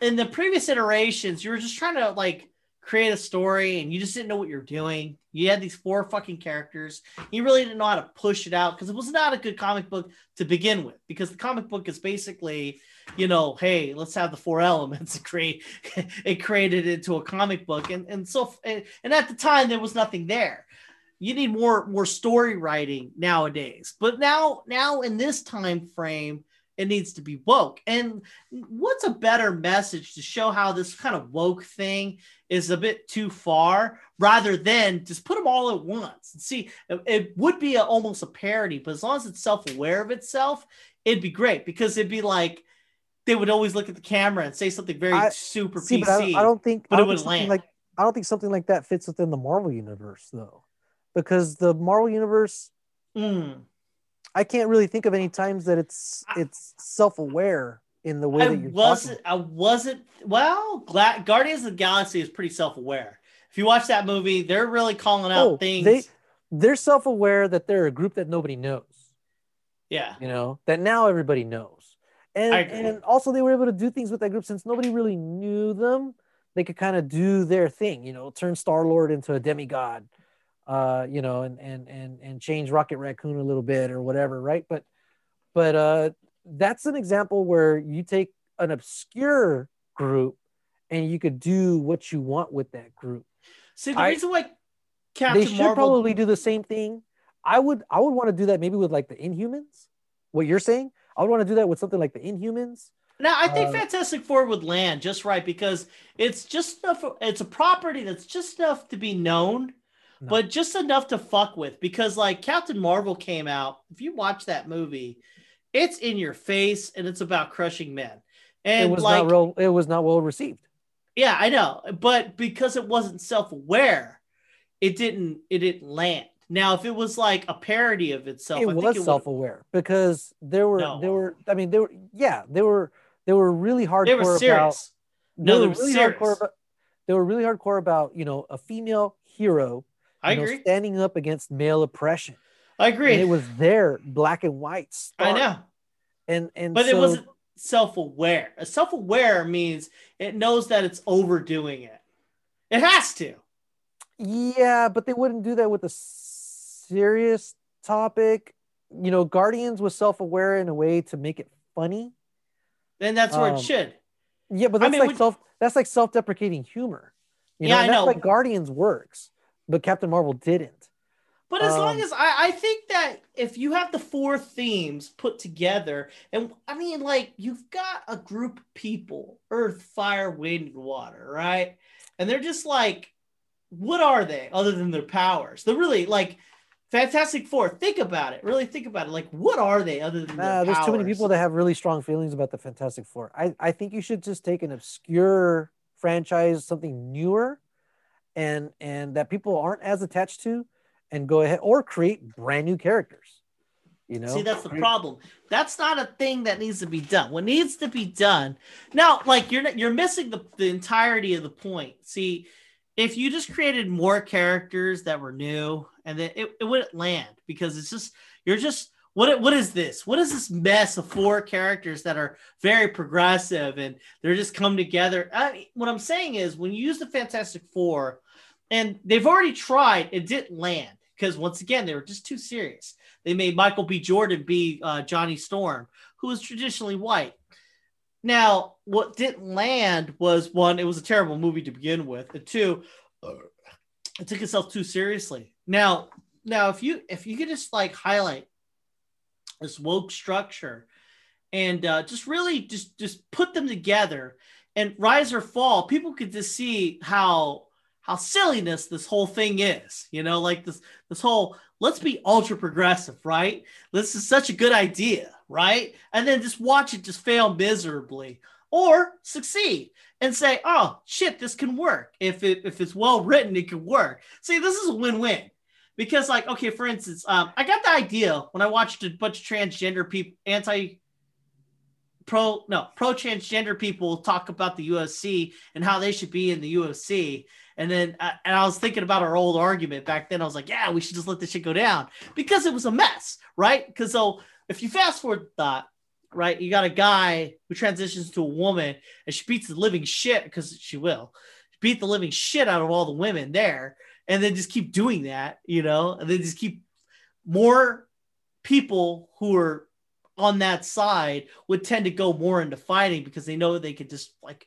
in the previous iterations, you were just trying to like create a story and you just didn't know what you're doing. You had these four fucking characters. You really didn't know how to push it out because it was not a good comic book to begin with. Because the comic book is basically, you know, hey, let's have the four elements and create it created into a comic book. And and so and, and at the time there was nothing there. You need more more story writing nowadays. But now now in this time frame, it needs to be woke. And what's a better message to show how this kind of woke thing is a bit too far rather than just put them all at once and see it, would be a, almost a parody, but as long as it's self aware of itself, it'd be great because it'd be like they would always look at the camera and say something very I- super See, PC. but I, don't- I don't think. but I it don't would land. Like I don't think something like that fits within the Marvel universe, though, because the Marvel universe, Mm. I can't really think of any times that it's it's self aware in the way I that you're wasn't. talking. I wasn't. Well, Gla- Guardians of the Galaxy is pretty self-aware. If you watch that movie, they're really calling out Oh, things. they they're self aware that they're a group that nobody knows. yeah, you know that now everybody knows and and also they were able to do things with that group since nobody really knew them they could kind of do their thing you know turn star lord into a demigod uh you know and and and and change rocket raccoon a little bit or whatever right but but uh that's an example where you take an obscure group and you could do what you want with that group see the I- reason why Captain they should Marvel. probably do the same thing. I would I would want to do that maybe with like the Inhumans. What you're saying, I would want to do that with something like the Inhumans. now, I think uh, Fantastic Four would land just right because it's just enough. It's a property that's just enough to be known, No. but just enough to fuck with. Because like Captain Marvel came out. If you watch that movie, it's in your face and it's about crushing men. And it was like, not real. It was not well received. Yeah, I know, but because it wasn't self-aware, it didn't it didn't land. Now, if it was like a parody of itself, it I think was it self-aware because there were No. there were I mean there were yeah they were they were really hardcore They were about serious. they No, were they were really serious. hardcore about they were really hardcore about you know a female hero I know, agree. standing up against male oppression I and agree. it was there black and white I know, and and but it wasn't self-aware. A self-aware means it knows that it's overdoing it. It has to. Yeah, but they wouldn't do that with a serious topic. You know, Guardians was self-aware in a way to make it funny. Then that's where Um, it should. Yeah, but I that's mean, like self that's like self-deprecating humor. You Yeah, know, I that's know. like Guardians works, but Captain Marvel didn't. But as long Um, as I, I think that if you have the four themes put together, and I mean, like, you've got a group of people earth, fire, wind, and water, right? And they're just like, what are they other than their powers? They're really like Fantastic Four. Think about it. Really think about it. Like, what are they other than Nah, their there's too many people that have really strong feelings about the Fantastic Four. I, I think you should just take an obscure franchise, something newer, and and that people aren't as attached to, and go ahead or create brand new characters. You know, See, that's the problem. That's not a thing that needs to be done. What needs to be done now, like you're not, you're missing the, the entirety of the point. See, if you just created more characters that were new, and then it, it wouldn't land because it's just you're just what what is this? What is this mess of four characters that are very progressive and they're just come together? I, what I'm saying is when you use the Fantastic Four, and they've already tried, it didn't land because once again they were just too serious. They made Michael B. Jordan be uh, Johnny Storm, who was traditionally white. Now, what didn't land was one, it was a terrible movie to begin with, and two, it took itself too seriously. Now, now if you if you could just like highlight this woke structure and uh, just really just just put them together and rise or fall, people could just see how how silliness this whole thing is. You know, like this this whole let's be ultra progressive, right? This is such a good idea, right? And then just watch it just fail miserably or succeed and say, oh shit, this can work. If it if it's well written, it can work. See, this is a win-win. Because, like, okay, for instance, um, I got the idea when I watched a bunch of transgender people, anti pro, no, pro transgender people talk about the UFC and how they should be in the UFC. And then, uh, and I was thinking about our old argument back then. I was like, yeah, we should just let this shit go down because it was a mess, right? Because so if you fast forward that, right, you got a guy who transitions to a woman and she beats the living shit because she will beat the living shit out of all the women there, and then just keep doing that, you know, and then just keep more people who are on that side would tend to go more into fighting because they know they could just like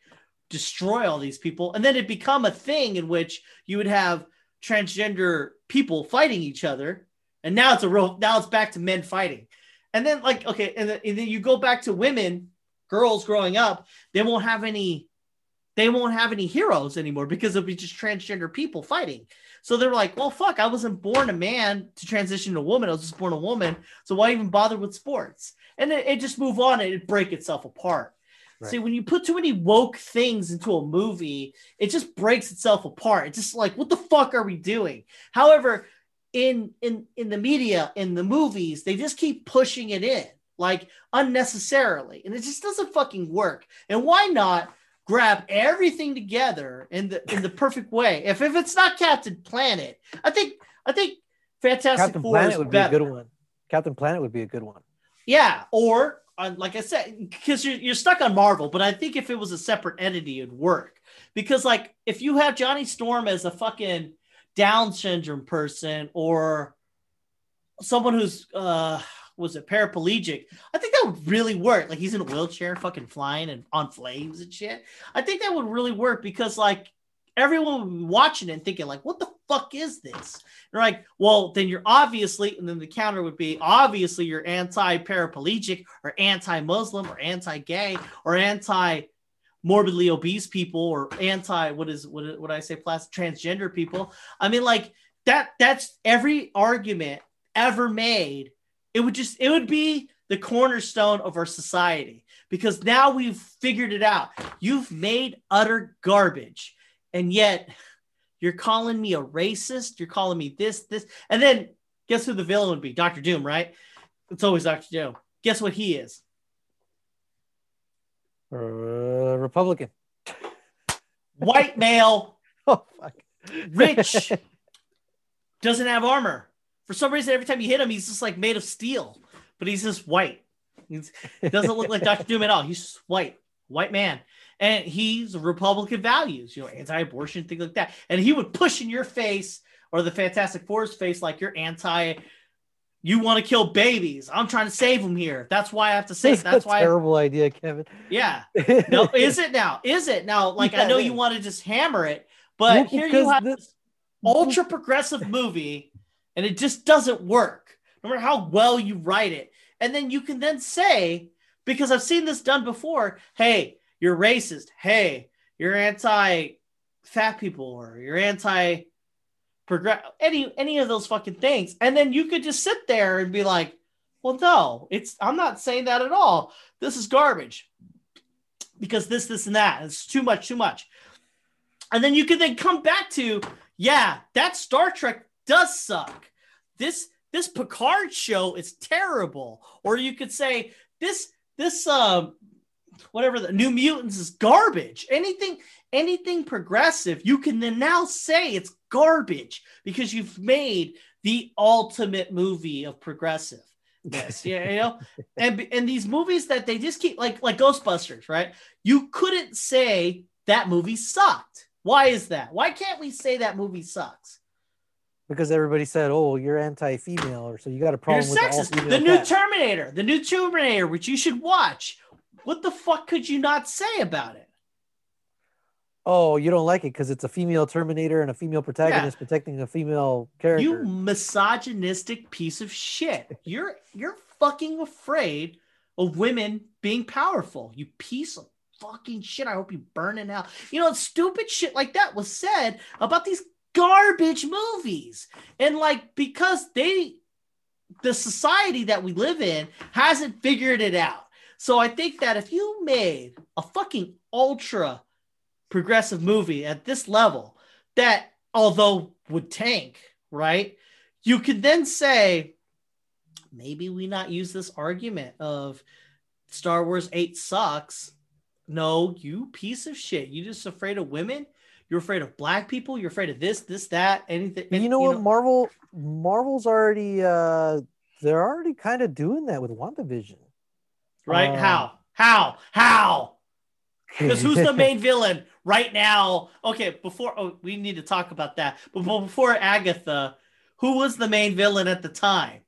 destroy all these people. And then it become a thing in which you would have transgender people fighting each other and now it's a real now it's back to men fighting. And then like okay, and then, and then you go back to women, girls growing up, they won't have any, they won't have any heroes anymore because it'll be just transgender people fighting. So they're like, well, fuck, I wasn't born a man to transition to a woman. I was just born a woman. So why even bother with sports? And it, it just move on and it break itself apart. Right. See, when you put too many woke things into a movie, it just breaks itself apart. It's just like, what the fuck are we doing? However, in in in the media, in the movies, they just keep pushing it in like unnecessarily, and it just doesn't fucking work. And why not grab everything together in the in the perfect way? If if it's not Captain Planet, I think I think Fantastic Captain Four Planet would better. be a good one. Captain Planet would be a good one. Yeah, or uh, like I said, because you're, you're stuck on Marvel, but I think if it was a separate entity, it'd work. Because like if you have Johnny Storm as a fucking Down syndrome person or someone who's uh was a paraplegic, I think that would really work. Like he's in a wheelchair, fucking flying and on flames and shit. I think that would really work because like everyone would be watching it and thinking like, what the fuck is this? They're like, well, then you're obviously, and then the counter would be obviously you're anti-paraplegic or anti-Muslim or anti-gay or anti morbidly obese people or anti what is what what I say plastic transgender people. I mean, like that that's every argument ever made. It would just it would be the cornerstone of our society because now we've figured it out. You've made utter garbage, and yet you're calling me a racist. You're calling me this, this, and then guess who the villain would be? Doctor Doom, right? It's always Doctor Doom. Guess what he is? Uh, Republican. White male, Oh fuck. rich, doesn't have armor. For some reason, every time you hit him, he's just like made of steel, but he's just white. He's, he doesn't look like Doctor Doom at all. He's just white, white man, and he's Republican values, you know, anti-abortion, things like that. And he would push in your face or the Fantastic Four's face like you're anti. You want to kill babies? I'm trying to save them here. That's why I have to say. That's, That's a why. I- terrible idea, Kevin. yeah. No, is it now? Is it now? Like I know you want to just hammer it, but Well, here you have this ultra progressive movie, and it just doesn't work. No matter how well you write it, and then you can then say, because I've seen this done before. Hey, you're racist. Hey, you're anti fat people, or you're anti progress any any of those fucking things, and then you could just sit there and be like, well, no, it's I'm not saying that at all. This is garbage because this, this, and that. It's too much, too much. And then you can then come back to, yeah, that Star Trek does suck. This this Picard show is terrible. Or you could say this this um whatever the New Mutants is garbage. Anything anything progressive, you can then now say it's garbage because you've made the ultimate movie of progressive. Yes, yeah, you know, and and these movies that they just keep like like Ghostbusters, right? You couldn't say that movie sucked. Why is that? Why can't we say that movie sucks? Because everybody said, "Oh, you're anti-female," or so you got a You're problem with the sexist. The new cast. Terminator, the new Terminator, which you should watch. What the fuck could you not say about it? oh, you don't like it because it's a female Terminator and a female protagonist protecting a female character. You misogynistic piece of shit. You're you're fucking afraid of women being powerful. You piece of fucking shit. I hope you burn in hell. You know, stupid shit like that was said about these garbage movies. And like because they the society that we live in hasn't figured it out. So I think that if you made a fucking ultra progressive movie at this level that although would tank, right? You could then say maybe we not use this argument of Star Wars 8 sucks. No, you piece of shit. You just afraid of women? You're afraid of black people? You're afraid of this, this, that, anything. You know what? Marvel, Marvel's already, uh, they're already kind of doing that with WandaVision. right? um, How? How? How? Because who's the main villain right now? Okay, before oh, we need to talk about that. But before Agatha, who was the main villain at the time?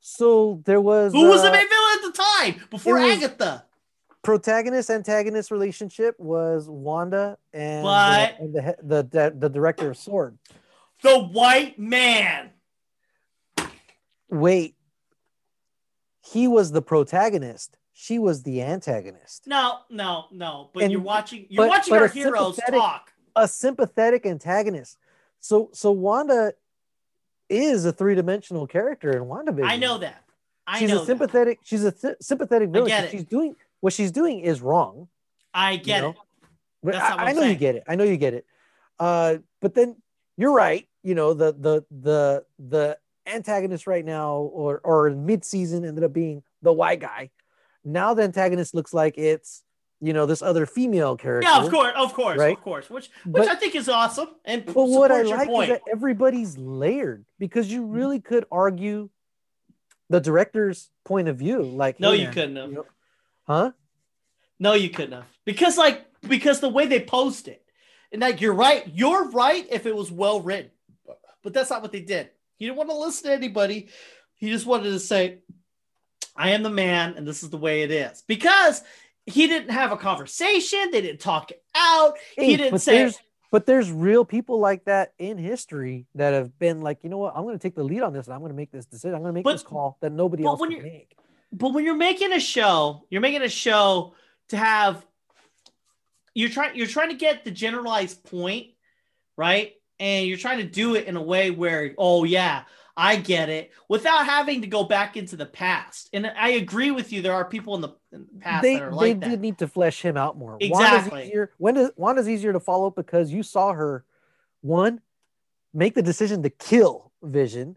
so there was Who was the uh, main villain at the time before was- Agatha? Protagonist antagonist relationship was Wanda and But- and the, the the the director of Sword. The white man. Wait, he was the protagonist. She was the antagonist. No, no, no. But And- you're watching. You're but- watching but our heroes talk. A sympathetic antagonist. So so Wanda is a three-dimensional character in WandaVision. I know that. I she's know a that. sympathetic. She's a sy- sympathetic villain. get 'cause it. She's doing what she's doing is wrong. I you get know? it. But I, I know you get it. I know you get it. Uh, but then you're right. You know the the the the antagonist right now, or or mid season ended up being the white guy. Now the antagonist looks like it's you know this other female character. Yeah, of course, of course, Right? of course. Which, which But- I think is awesome and But what I like point. is that everybody's layered because you Mm-hmm. really could argue the director's point of view. Like, no, hey, you man, couldn't have. you know- huh? No, you couldn't have. Because like because the way they post it. And like you're right. You're right if it was well written. But that's not what they did. He didn't want to listen to anybody. He just wanted to say, I am the man, and this is the way it is. Because he didn't have a conversation, they didn't talk it out. he didn't but say there's but there's real people like that in history that have been like, you know what, I'm going to take the lead on this, and I'm going to make this decision. I'm going to make But- this call that nobody else can make. But when you're making a show, you're making a show to have you're trying you're trying to get the generalized point, right? And you're trying to do it in a way where, oh yeah, I get it, without having to go back into the past. And I agree with you. There are people in the, in the past They that are they like did that. need to flesh him out more. Exactly. Wanda's easier. Wanda's, Wanda's easier to follow because you saw her one make the decision to kill Vision,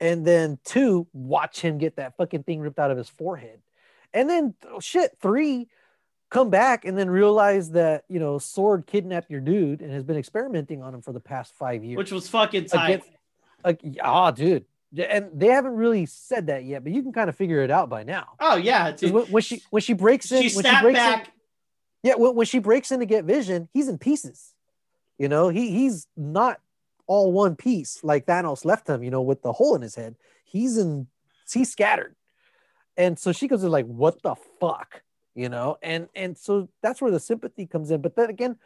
and then two watch him get that fucking thing ripped out of his forehead, and then oh, shit three come back and then realize that you know Sword kidnapped your dude and has been experimenting on him for the past five years. which was fucking tight. Like ah, dude, and they haven't really said that yet, but you can kind of figure it out by now. oh yeah, dude. When, when she when she breaks in, she when snapped she breaks back. in, yeah, when, when she breaks in to get Vision, he's in pieces. You know, he he's not all one piece like Thanos left him. You know, with the hole in his head, he's in he's scattered, and so she goes in like, "What the fuck?" You know, and and so that's where the sympathy comes in. But then again,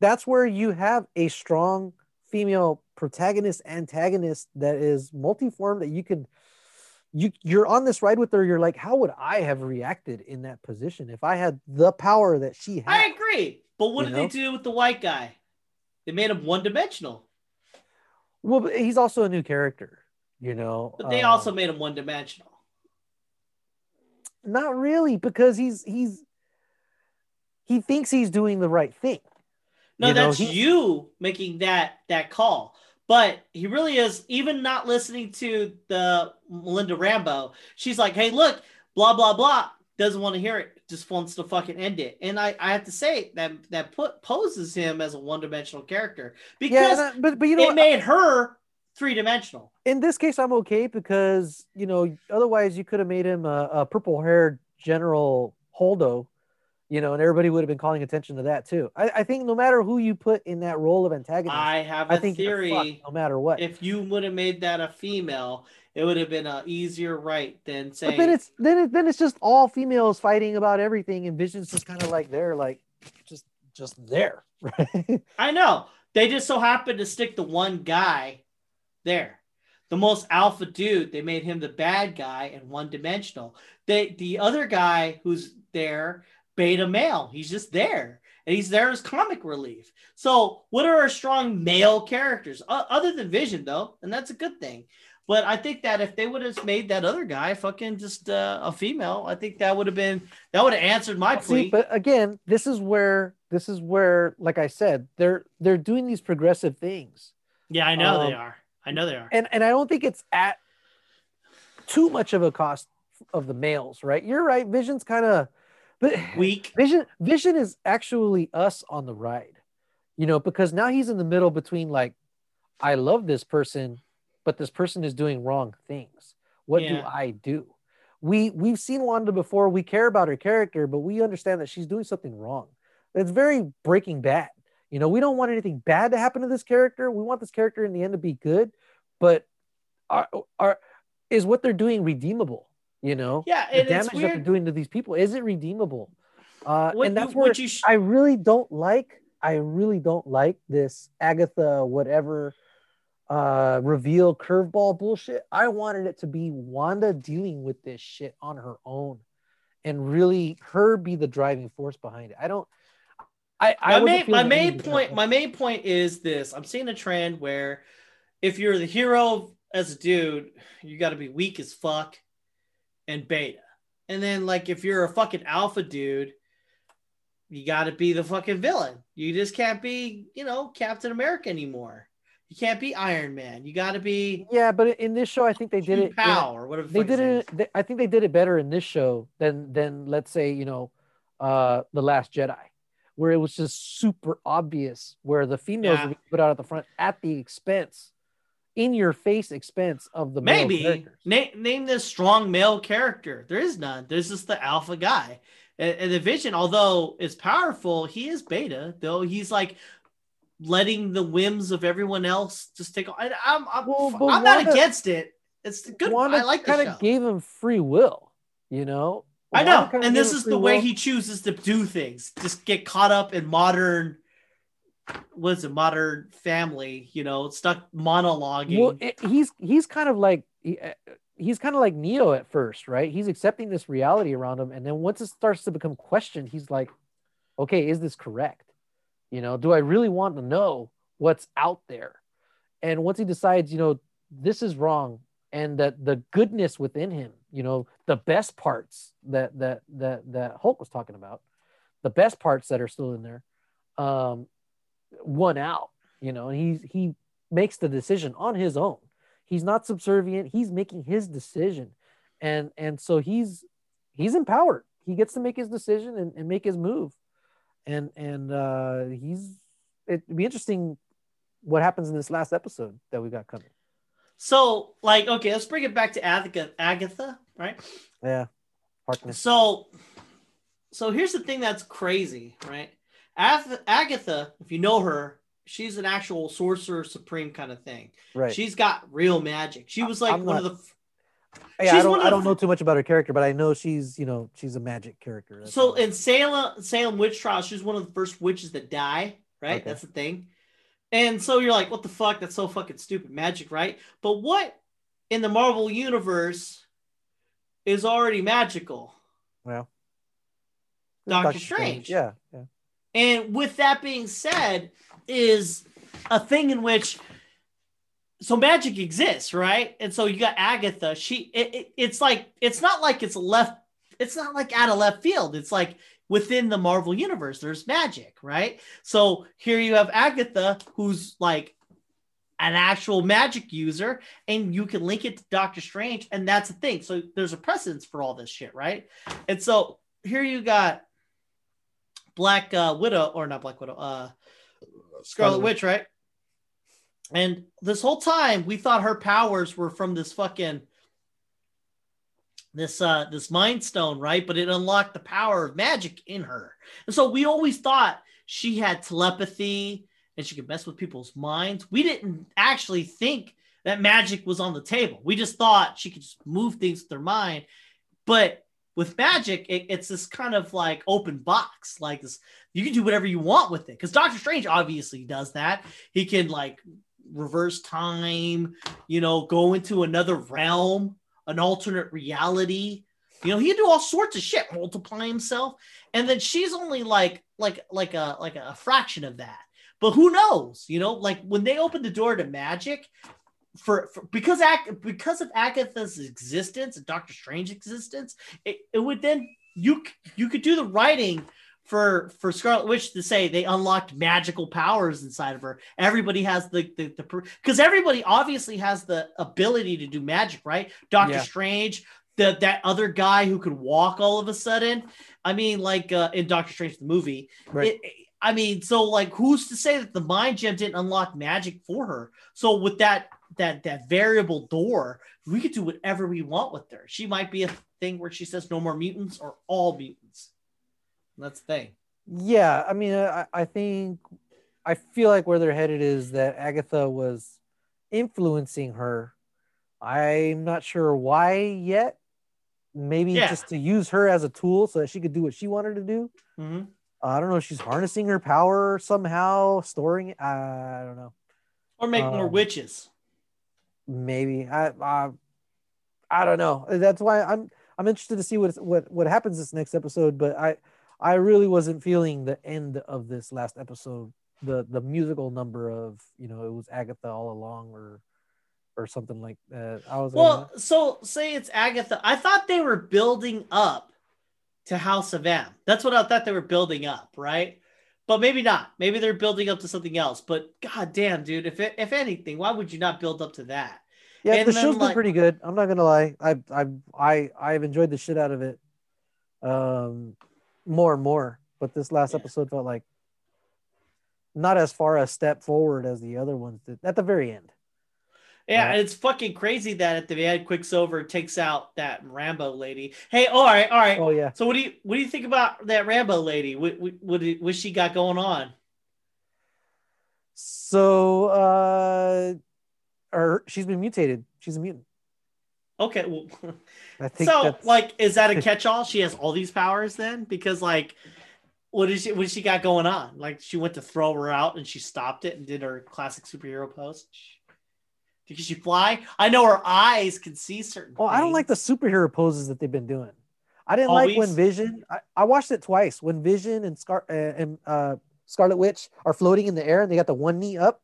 that's where you have a strong female protagonist antagonist that is multiform that you could you you're on this ride with her you're like how would i have reacted in that position if i had the power that she had I agree. But what You did know? they do with the white guy? They made him one dimensional. Well but he's also a new character you know But they Um, also made him one dimensional. not really because he's he's he thinks he's doing the right thing No, You know, that's he- you making that that call. But he really is even not listening to the Melinda Rambo. She's like, "Hey, look, blah blah blah." Doesn't want to hear it. Just wants to fucking end it. And I, I have to say that that put poses him as a one dimensional character because and I- but but you know it what? made her three dimensional. in this case i'm okay because you know otherwise you could have made him a, a purple haired general holdo you know and everybody would have been calling attention to that too I, I think no matter who you put in that role of antagonist I have a I think theory. no matter what. If you would have made that a female, it would have been an easier right than saying. but then it's then it, then it's just all females fighting about everything, and Vision's just kind of like they're like just just there, right? I know. They just so happened to stick the one guy there. The most alpha dude, they made him the bad guy and one dimensional. They the other guy who's there, beta male. He's just there. And he's there as comic relief. So, what are our strong male characters O- other than Vision, though? And that's a good thing. But I think that if they would have made that other guy fucking just uh, a female, I think that would have been that would have answered my plea. See, but again, this is where this is where, like I said, they're they're doing these progressive things, yeah, I know they um, are. I know they are. and and I don't think it's at too much of a cost of the males, right? You're right. Vision's kind of, Weak. Vision Vision is actually us on the ride, you know, because now he's in the middle between like, I love this person, but this person is doing wrong things. What do I do? We we've seen Wanda before. We care about her character, but we understand that she's doing something wrong. It's very Breaking Bad. You know, we don't want anything bad to happen to this character. We want this character in the end to be good, but are are is what they're doing redeemable? You know, Yeah, the damage that they're doing to these people is it redeemable uh What and you- that's what where you sh- i really don't like i really don't like this agatha whatever uh reveal curveball bullshit. I wanted it to be Wanda dealing with this shit on her own and really her be the driving force behind it. I don't I, I my main, my main point my main point is this. I'm seeing a trend where if you're the hero as a dude, you got to be weak as fuck and beta. And then like if you're a fucking alpha dude, you got to be the fucking villain. You just can't be, you know, Captain America anymore. You can't be Iron Man. You got to be. Yeah, but in this show, I think they did it. Power, whatever. They did it. They, I think they did it better in this show than than let's say you know, uh, the Last Jedi, where it was just super obvious where the females yeah. were put out at the front at the expense, in your face expense of the maybe name name this strong male character. There is none. There's just the alpha guy. And, and the Vision, although is powerful, he is beta. Though he's like letting the whims of everyone else just take. I, I'm I'm, well, I'm Wanda, not against it. It's good. Wanda I like kind of gave him free will. You know. I know, and this is the way will. he chooses to do things. Just get caught up in modern. What's a modern family? You know, stuck monologuing. Well, it, he's he's kind of like he, uh, he's kind of like Neo at first, right? He's accepting this reality around him, and then once it starts to become questioned, he's like, "Okay, is this correct? You know, do I really want to know what's out there? And once he decides, you know, this is wrong, and that the goodness within him, you know, the best parts that that that that Hulk was talking about, the best parts that are still in there, um, won out. You know, and he he makes the decision on his own. He's not subservient. He's making his decision, and and so he's he's empowered. He gets to make his decision and, and make his move and and uh, he's it'd be interesting what happens in this last episode that we got coming. So, like, okay, let's bring it back to Agatha, Agatha, right? Yeah, Harkness. So, so here's the thing that's crazy, right? Agatha, if you know her, she's an actual sorcerer supreme kind of thing. Right. She's got real magic. She was like I'm one not, of the yeah, I don't I don't know too much about her character, but I know she's you know she's a magic character. That's so in Salem Salem witch trial, she's one of the first witches that die. Right, okay. that's the thing. And so you're like, what the fuck? That's so fucking stupid magic, right? But what in the Marvel universe is already magical? Well, Doctor, Doctor Strange. Strange. Yeah, yeah. And with that being said, is a thing in which so magic exists, right? And so you got Agatha. She, it, it, it's like it's not like it's left. It's not like out of left field. It's like within the Marvel universe, there's magic, right? So here you have Agatha, who's like an actual magic user, and you can link it to Doctor Strange, and that's the thing. So there's a precedence for all this shit, right? And so here you got Black uh, Widow, or not Black Widow, uh, Scarlet Witch, right? And this whole time we thought her powers were from this fucking this uh this mind stone, right? But it unlocked the power of magic in her. And so we always thought she had telepathy and she could mess with people's minds. We didn't actually think that magic was on the table. We just thought she could just move things with her mind. But with magic, it, it's this kind of like open box, like this. You can do whatever you want with it because Doctor Strange obviously does that. He can like reverse time, you know, go into another realm, an alternate reality. You know, he'd do all sorts of shit, multiply himself, and then she's only like like like a like a fraction of that. But who knows? You know, like when they open the door to magic, for, for because because of Agatha's existence and Doctor Strange existence, it, it would then you you could do the writing for for Scarlet Witch to say they unlocked magical powers inside of her. Everybody has the the because everybody obviously has the ability to do magic, right? Doctor yeah. Strange, the that other guy who could walk all of a sudden. I mean, like uh, in Doctor Strange the movie, right. It, I mean, so like, who's to say that the mind gem didn't unlock magic for her? So with that that that variable door, we could do whatever we want with her. She might be a thing where she says no more mutants or all mutants. That's the thing. Yeah, I mean, I, I think I feel like where they're headed is that Agatha was influencing her. I'm not sure why yet. Maybe yeah. just to use her as a tool so that she could do what she wanted to do. Mm-hmm. Uh, I don't know if she's harnessing her power somehow, storing it. I don't know. Or make um, more witches. maybe I, I I don't know. That's why I'm I'm interested to see what what what happens this next episode. But I I really wasn't feeling the end of this last episode. The the musical number of you know it was Agatha all along or or something like that. I was well. Like, so say it's Agatha. I thought they were building up to House of M. That's what I thought they were building up, right? But maybe not. Maybe they're building up to something else. But god damn, dude, if it, if anything, why would you not build up to that? Yeah, and the show's like, been pretty good. I'm not gonna lie. I I I I've enjoyed the shit out of it. Um, more and more. But this last yeah. episode felt like not as far a step forward as the other ones did at the very end. Yeah, and it's fucking crazy that at the end, Quicksilver takes out that Rambo lady. Hey, all right, all right. Oh yeah. So what do you what do you think about that Rambo lady? What what what, what she got going on? So, uh, or she's been mutated. She's a mutant. Okay, well, I think so. Like, is that a catch-all? She has all these powers then, because like, what is she? What she got going on? Like, she went to throw her out and she stopped it and did her classic superhero pose. Can she fly? I know her eyes can see certain. Oh, I don't like the superhero poses that they've been doing. I didn't Always. like when Vision. I, I, watched it twice. When Vision and Scar uh, and uh, Scarlet Witch are floating in the air and they got the one knee up.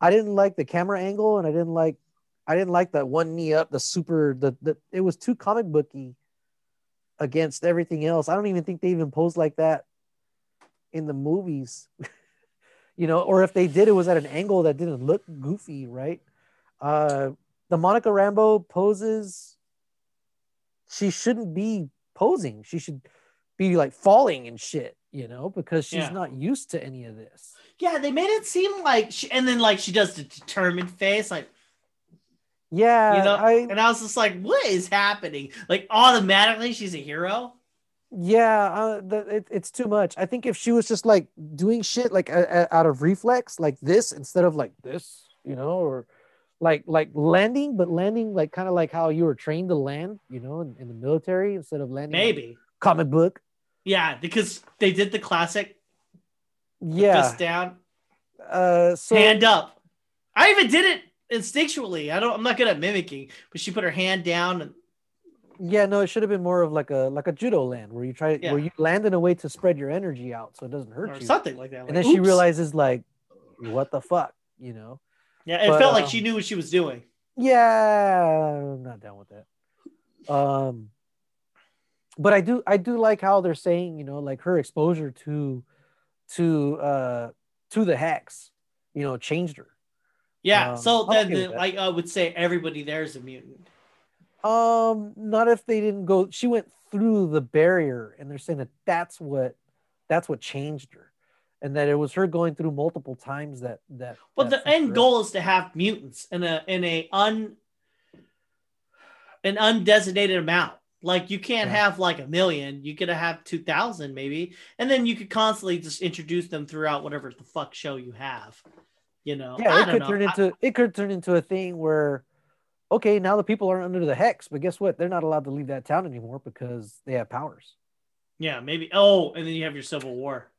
I didn't like the camera angle, and I didn't like. I didn't like that one knee up. The super. The the it was too comic booky. Against everything else, I don't even think they even posed like that in the movies. you know, or if they did, it was at an angle that didn't look goofy, right? Uh, the Monica Rambo poses, she shouldn't be posing. She should be like falling and shit, you know, because she's yeah. not used to any of this. Yeah, they made it seem like, she, and then like she does the determined face, like, yeah, you know, I, and I was just like, what is happening? Like automatically, she's a hero. Yeah, uh, the, it, it's too much. I think if she was just like doing shit like a, a, out of reflex, like this instead of like this, you know, or like like landing, but landing like kind of like how you were trained to land, you know, in, in the military instead of landing. Maybe like comic book. Yeah, because they did the classic. Yeah. Fist down. Uh, so hand up. I even did it instinctually. I don't. I'm not good at mimicking, but she put her hand down and. Yeah, no, it should have been more of like a like a judo land where you try yeah. where you land in a way to spread your energy out so it doesn't hurt or you. Something like that. Like, and then oops. she realizes like, what the fuck, you know. Yeah, it but, felt like um, she knew what she was doing. Yeah, I'm not down with that. Um, but I do I do like how they're saying, you know, like her exposure to to uh to the hex, you know, changed her. Yeah, um, so then the, like I would say everybody there is a mutant. Um, not if they didn't go. She went through the barrier, and they're saying that that's what that's what changed her and that it was her going through multiple times that that. Well, that the end goal is to have mutants in a in a un an undesignated amount. Like you can't yeah. have like a million. You could have two thousand maybe, and then you could constantly just introduce them throughout whatever the fuck show you have. You know, yeah, it could know. turn into I, it could turn into a thing where, okay, now the people aren't under the hex, but guess what? They're not allowed to leave that town anymore because they have powers. Yeah, maybe. Oh, and then you have your civil war.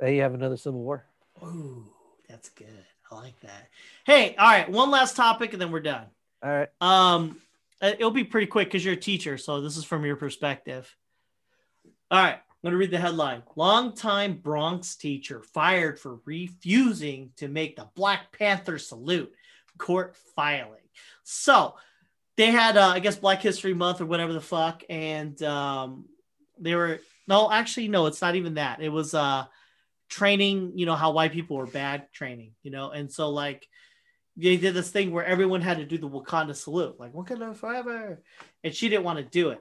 They have another civil war. Ooh, that's good. I like that. Hey, all right, one last topic and then we're done. All right. Um, uh, it'll be pretty quick because you're a teacher, so this is from your perspective. All right, I'm gonna read the headline: Longtime Bronx teacher fired for refusing to make the Black Panther salute. Court filing. So they had, uh, I guess, Black History Month or whatever the fuck, and um, they were no, actually, no, it's not even that. It was uh training, you know, how white people were bad training, you know, and so like they did this thing where everyone had to do the Wakanda salute, like Wakanda forever, and she didn't want to do it,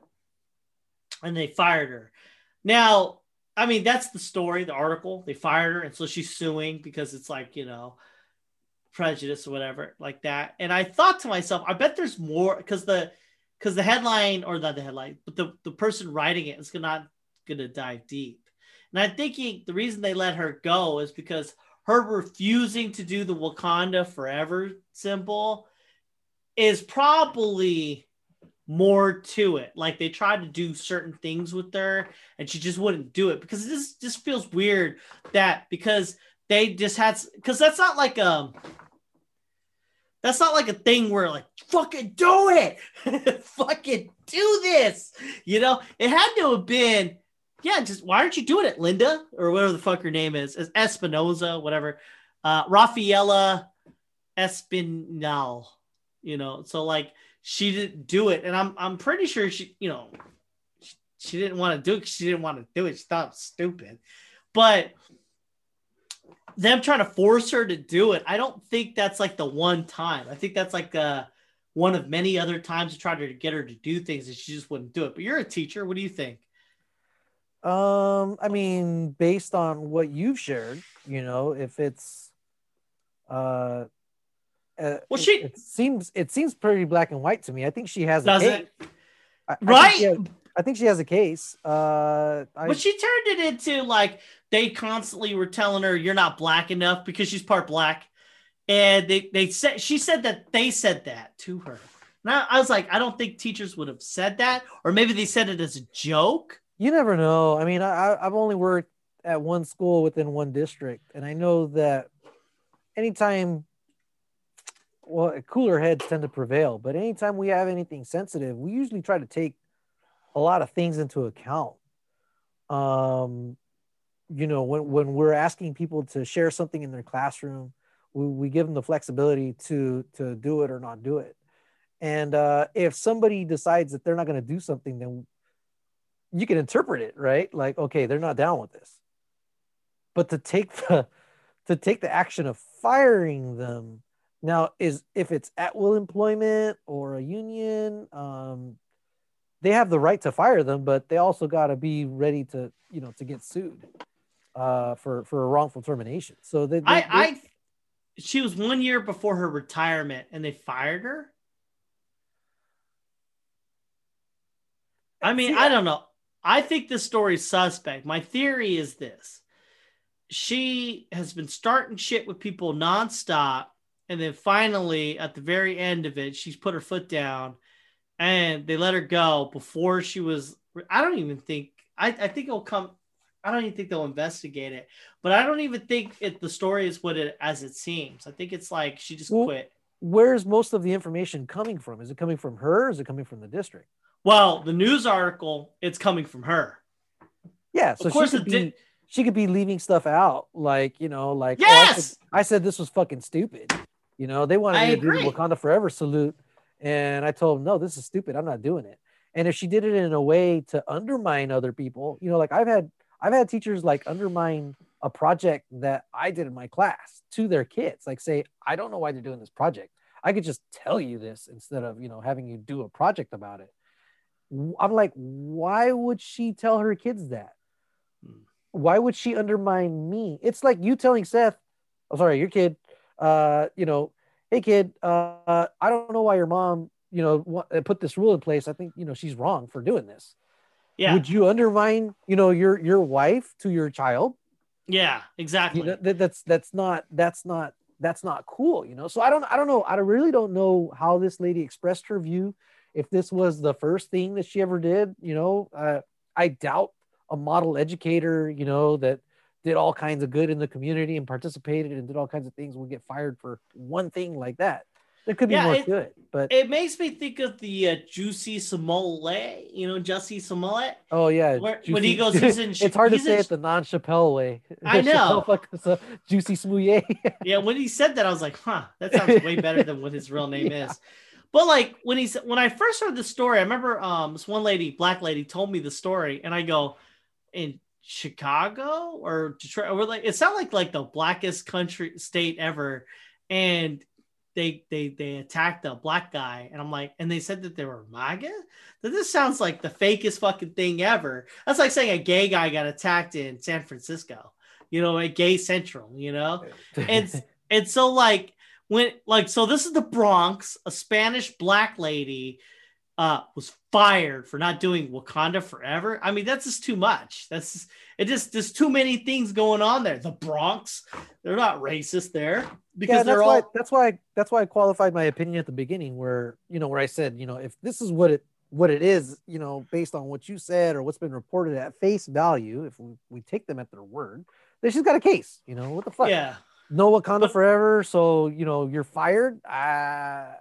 and they fired her. Now, I mean, that's the story, the article. They fired her, and so she's suing because it's like you know prejudice or whatever like that. And I thought to myself, I bet there's more because the because the headline or not the headline, but the the person writing it is not gonna dive deep. And I'm thinking the reason they let her go is because her refusing to do the Wakanda forever symbol is probably more to it. Like they tried to do certain things with her and she just wouldn't do it because this just feels weird that because they just had because that's not like um That's not like a thing where like fucking do it, fucking do this. You know, it had to have been, yeah. Just why aren't you doing it, Linda or whatever the fuck her name is, is Espinoza, whatever, uh, Rafaela Espinal. You know, so like she didn't do it, and I'm I'm pretty sure she, you know, she, didn't want to do it. She didn't want to do it. She thought stupid, but them trying to force her to do it, I don't think that's like the one time. I think that's like uh, one of many other times to try to get her to do things and she just wouldn't do it. But you're a teacher. What do you think? Um, I mean, based on what you've shared, you know, if it's uh, uh well, she it, it seems it seems pretty black and white to me. I think she has does a it I, right? I think, has, I think she has a case. Uh, I, but she turned it into like they constantly were telling her you're not black enough because she's part black, and they they said she said that they said that to her. Now I was like, I don't think teachers would have said that, or maybe they said it as a joke. You never know. I mean, I I've only worked at one school within one district, and I know that anytime well, cooler heads tend to prevail, but anytime we have anything sensitive, we usually try to take a lot of things into account. Um, you know, when, when we're asking people to share something in their classroom, we, we give them the flexibility to to do it or not do it. And uh, if somebody decides that they're not going to do something, then you can interpret it, right? Like, okay, they're not down with this. But to take the to take the action of firing them now is if it's at will employment or a union, um, they have the right to fire them, but they also got to be ready to, you know, to get sued uh, for for a wrongful termination. So they, they, I, I, she was one year before her retirement, and they fired her. I mean, See, I don't know. I think this story's suspect. My theory is this: she has been starting shit with people nonstop, and then finally, at the very end of it, she's put her foot down, and they let her go before she was. I don't even think. I, I think it'll come. I don't even think they'll investigate it. But I don't even think it the story is what it as it seems. I think it's like she just Well, quit. where's most of the information coming from? Is it coming from her? Or is it coming from the district? Well, the news article, it's coming from her. Yeah, so of course, she it could be did. she could be leaving stuff out, like you know, like oh, I, said, Yes, I said this was fucking stupid. You know, they wanted I me to do the Wakanda Forever salute, and I told them, no, this is stupid. I'm not doing it. And if she did it in a way to undermine other people, you know, like I've had I've had teachers like undermine a project that I did in my class to their kids, like say, I don't know why they're doing this project. I could just tell you this instead of you know having you do a project about it. I'm like, why would she tell her kids that? Hmm. Why would she undermine me? It's like you telling Seth, oh sorry, your kid, uh, you know, hey kid, uh, I don't know why your mom, you know, uh, put this rule in place. I think you know she's wrong for doing this. yeah, Would you undermine, you know, your your wife to your child? yeah, exactly. You know, that, that's that's not that's not that's not cool. You know, so I don't I don't know. I really don't know how this lady expressed her view. If this was the first thing that she ever did, you know, uh, I doubt a model educator, you know, that did all kinds of good in the community and participated and did all kinds of things will get fired for one thing like that. There could be Yeah, more it- to it, but it makes me think of the uh, Juicy Smollett, you know, Jussie Smollett. oh yeah, Where- when he goes, he's in- it's hard to say in- it the non-Chappelle way. I know. Chappelle juicy smouye. Yeah, when he said that, I was like, huh, that sounds way better than what his real name Yeah. is. But like when he when I first heard the story, I remember um this one lady, black lady, told me the story, and I go, in Chicago or Detroit, or like it sounded like like the blackest country state ever, and they they they attacked a black guy, and I'm like, and they said that they were MAGA. That this sounds like the fakest fucking thing ever. That's like saying a gay guy got attacked in San Francisco, you know, a gay central, you know and and so like when like so this is the Bronx, a Spanish black lady uh was fired for not doing Wakanda forever. I mean, that's just too much. That's just, it just there's too many things going on there. The Bronx, they're not racist there because yeah, they're that's all why that's why that's why I qualified my opinion at the beginning, where you know where I said, you know, if this is what it what it is, you know, based on what you said or what's been reported at face value, if we, we take them at their word, then she's got a case. You know, what the fuck? yeah. no Wakanda But- forever. So you know you're fired. Uh,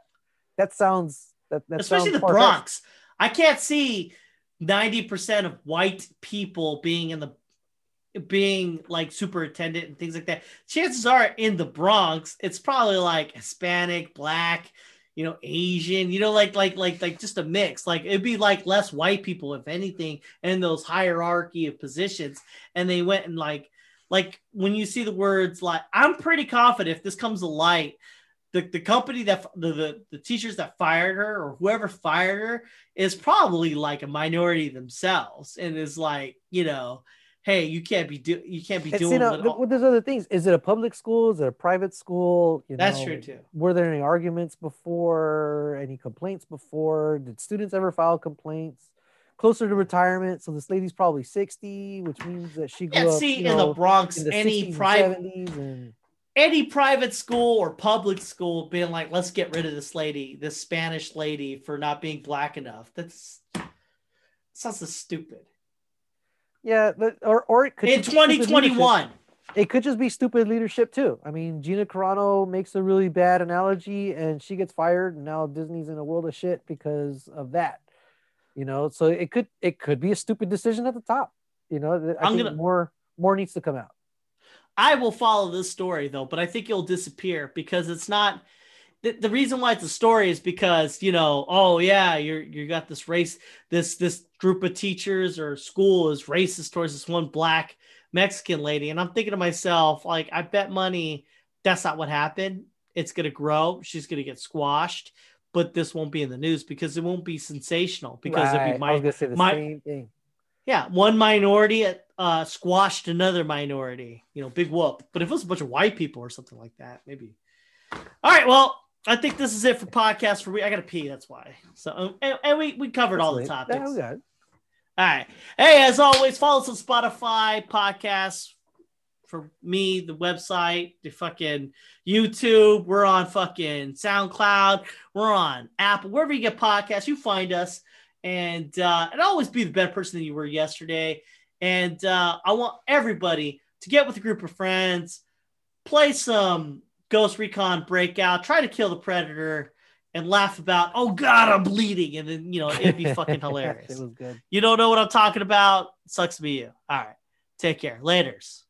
that sounds that, that especially the. Bronx. I can't see 90% of white people being in the being like superintendent and things like that. Chances are in the Bronx, it's probably like Hispanic, black, you know, Asian, you know, like like like like just a mix. Like it'd be like less white people, if anything, in those hierarchy of positions. And they went and like like when you see the words like I'm pretty confident if this comes to light, the, the company that the, the the teachers that fired her or whoever fired her is probably like a minority themselves and is like you know hey you can't be do you can't be doing see, now, what th- all- well, there's other things. Is it a public school? Is it a private school? You that's know, true too Were there any arguments before? Any complaints before? Did students ever file complaints? Closer to retirement, so this lady's probably 60, which means that she grew yeah up see in know, the bronx in the any private and any private school or public school being like let's get rid of this lady this spanish lady for not being black enough that's sounds so stupid yeah, but, or or it could in stupid leadership. 2021 It could just be stupid leadership too. I mean, Gina Carano makes a really bad analogy, and she gets fired, and now Disney's in a world of shit because of that. You know, so it could it could be a stupid decision at the top. You know, I I'm think gonna- more more needs to come out. I will follow this story though, but I think it'll disappear because it's not. The, the reason why it's a story is because you know, oh yeah, you're you got this race, this this group of teachers or school is racist towards this one black Mexican lady, and I'm thinking to myself, like, I bet money that's not what happened. It's gonna grow. She's gonna get squashed, but this won't be in the news because it won't be sensational because it'd Right, be I my was gonna say the my- same thing. Yeah, one minority uh, squashed another minority. You know, big whoop. But if it was a bunch of white people or something like that, maybe. All right. Well, I think this is it for podcast for we. I gotta pee. That's why. So um, and, and we we covered all the topics. Yeah, we got it. All right. Hey, as always, follow us on Spotify podcasts. For me, the website, the fucking YouTube. We're on fucking SoundCloud. We're on Apple. Wherever you get podcasts, you find us. And uh, and always be the better person than you were yesterday. And uh, I want everybody to get with a group of friends, play some Ghost Recon Breakout, try to kill the Predator, and laugh about, oh God, I'm bleeding. And then, you know, it'd be fucking hilarious. it was good. You don't know what I'm talking about? Sucks to be you. All right. Take care. Laters.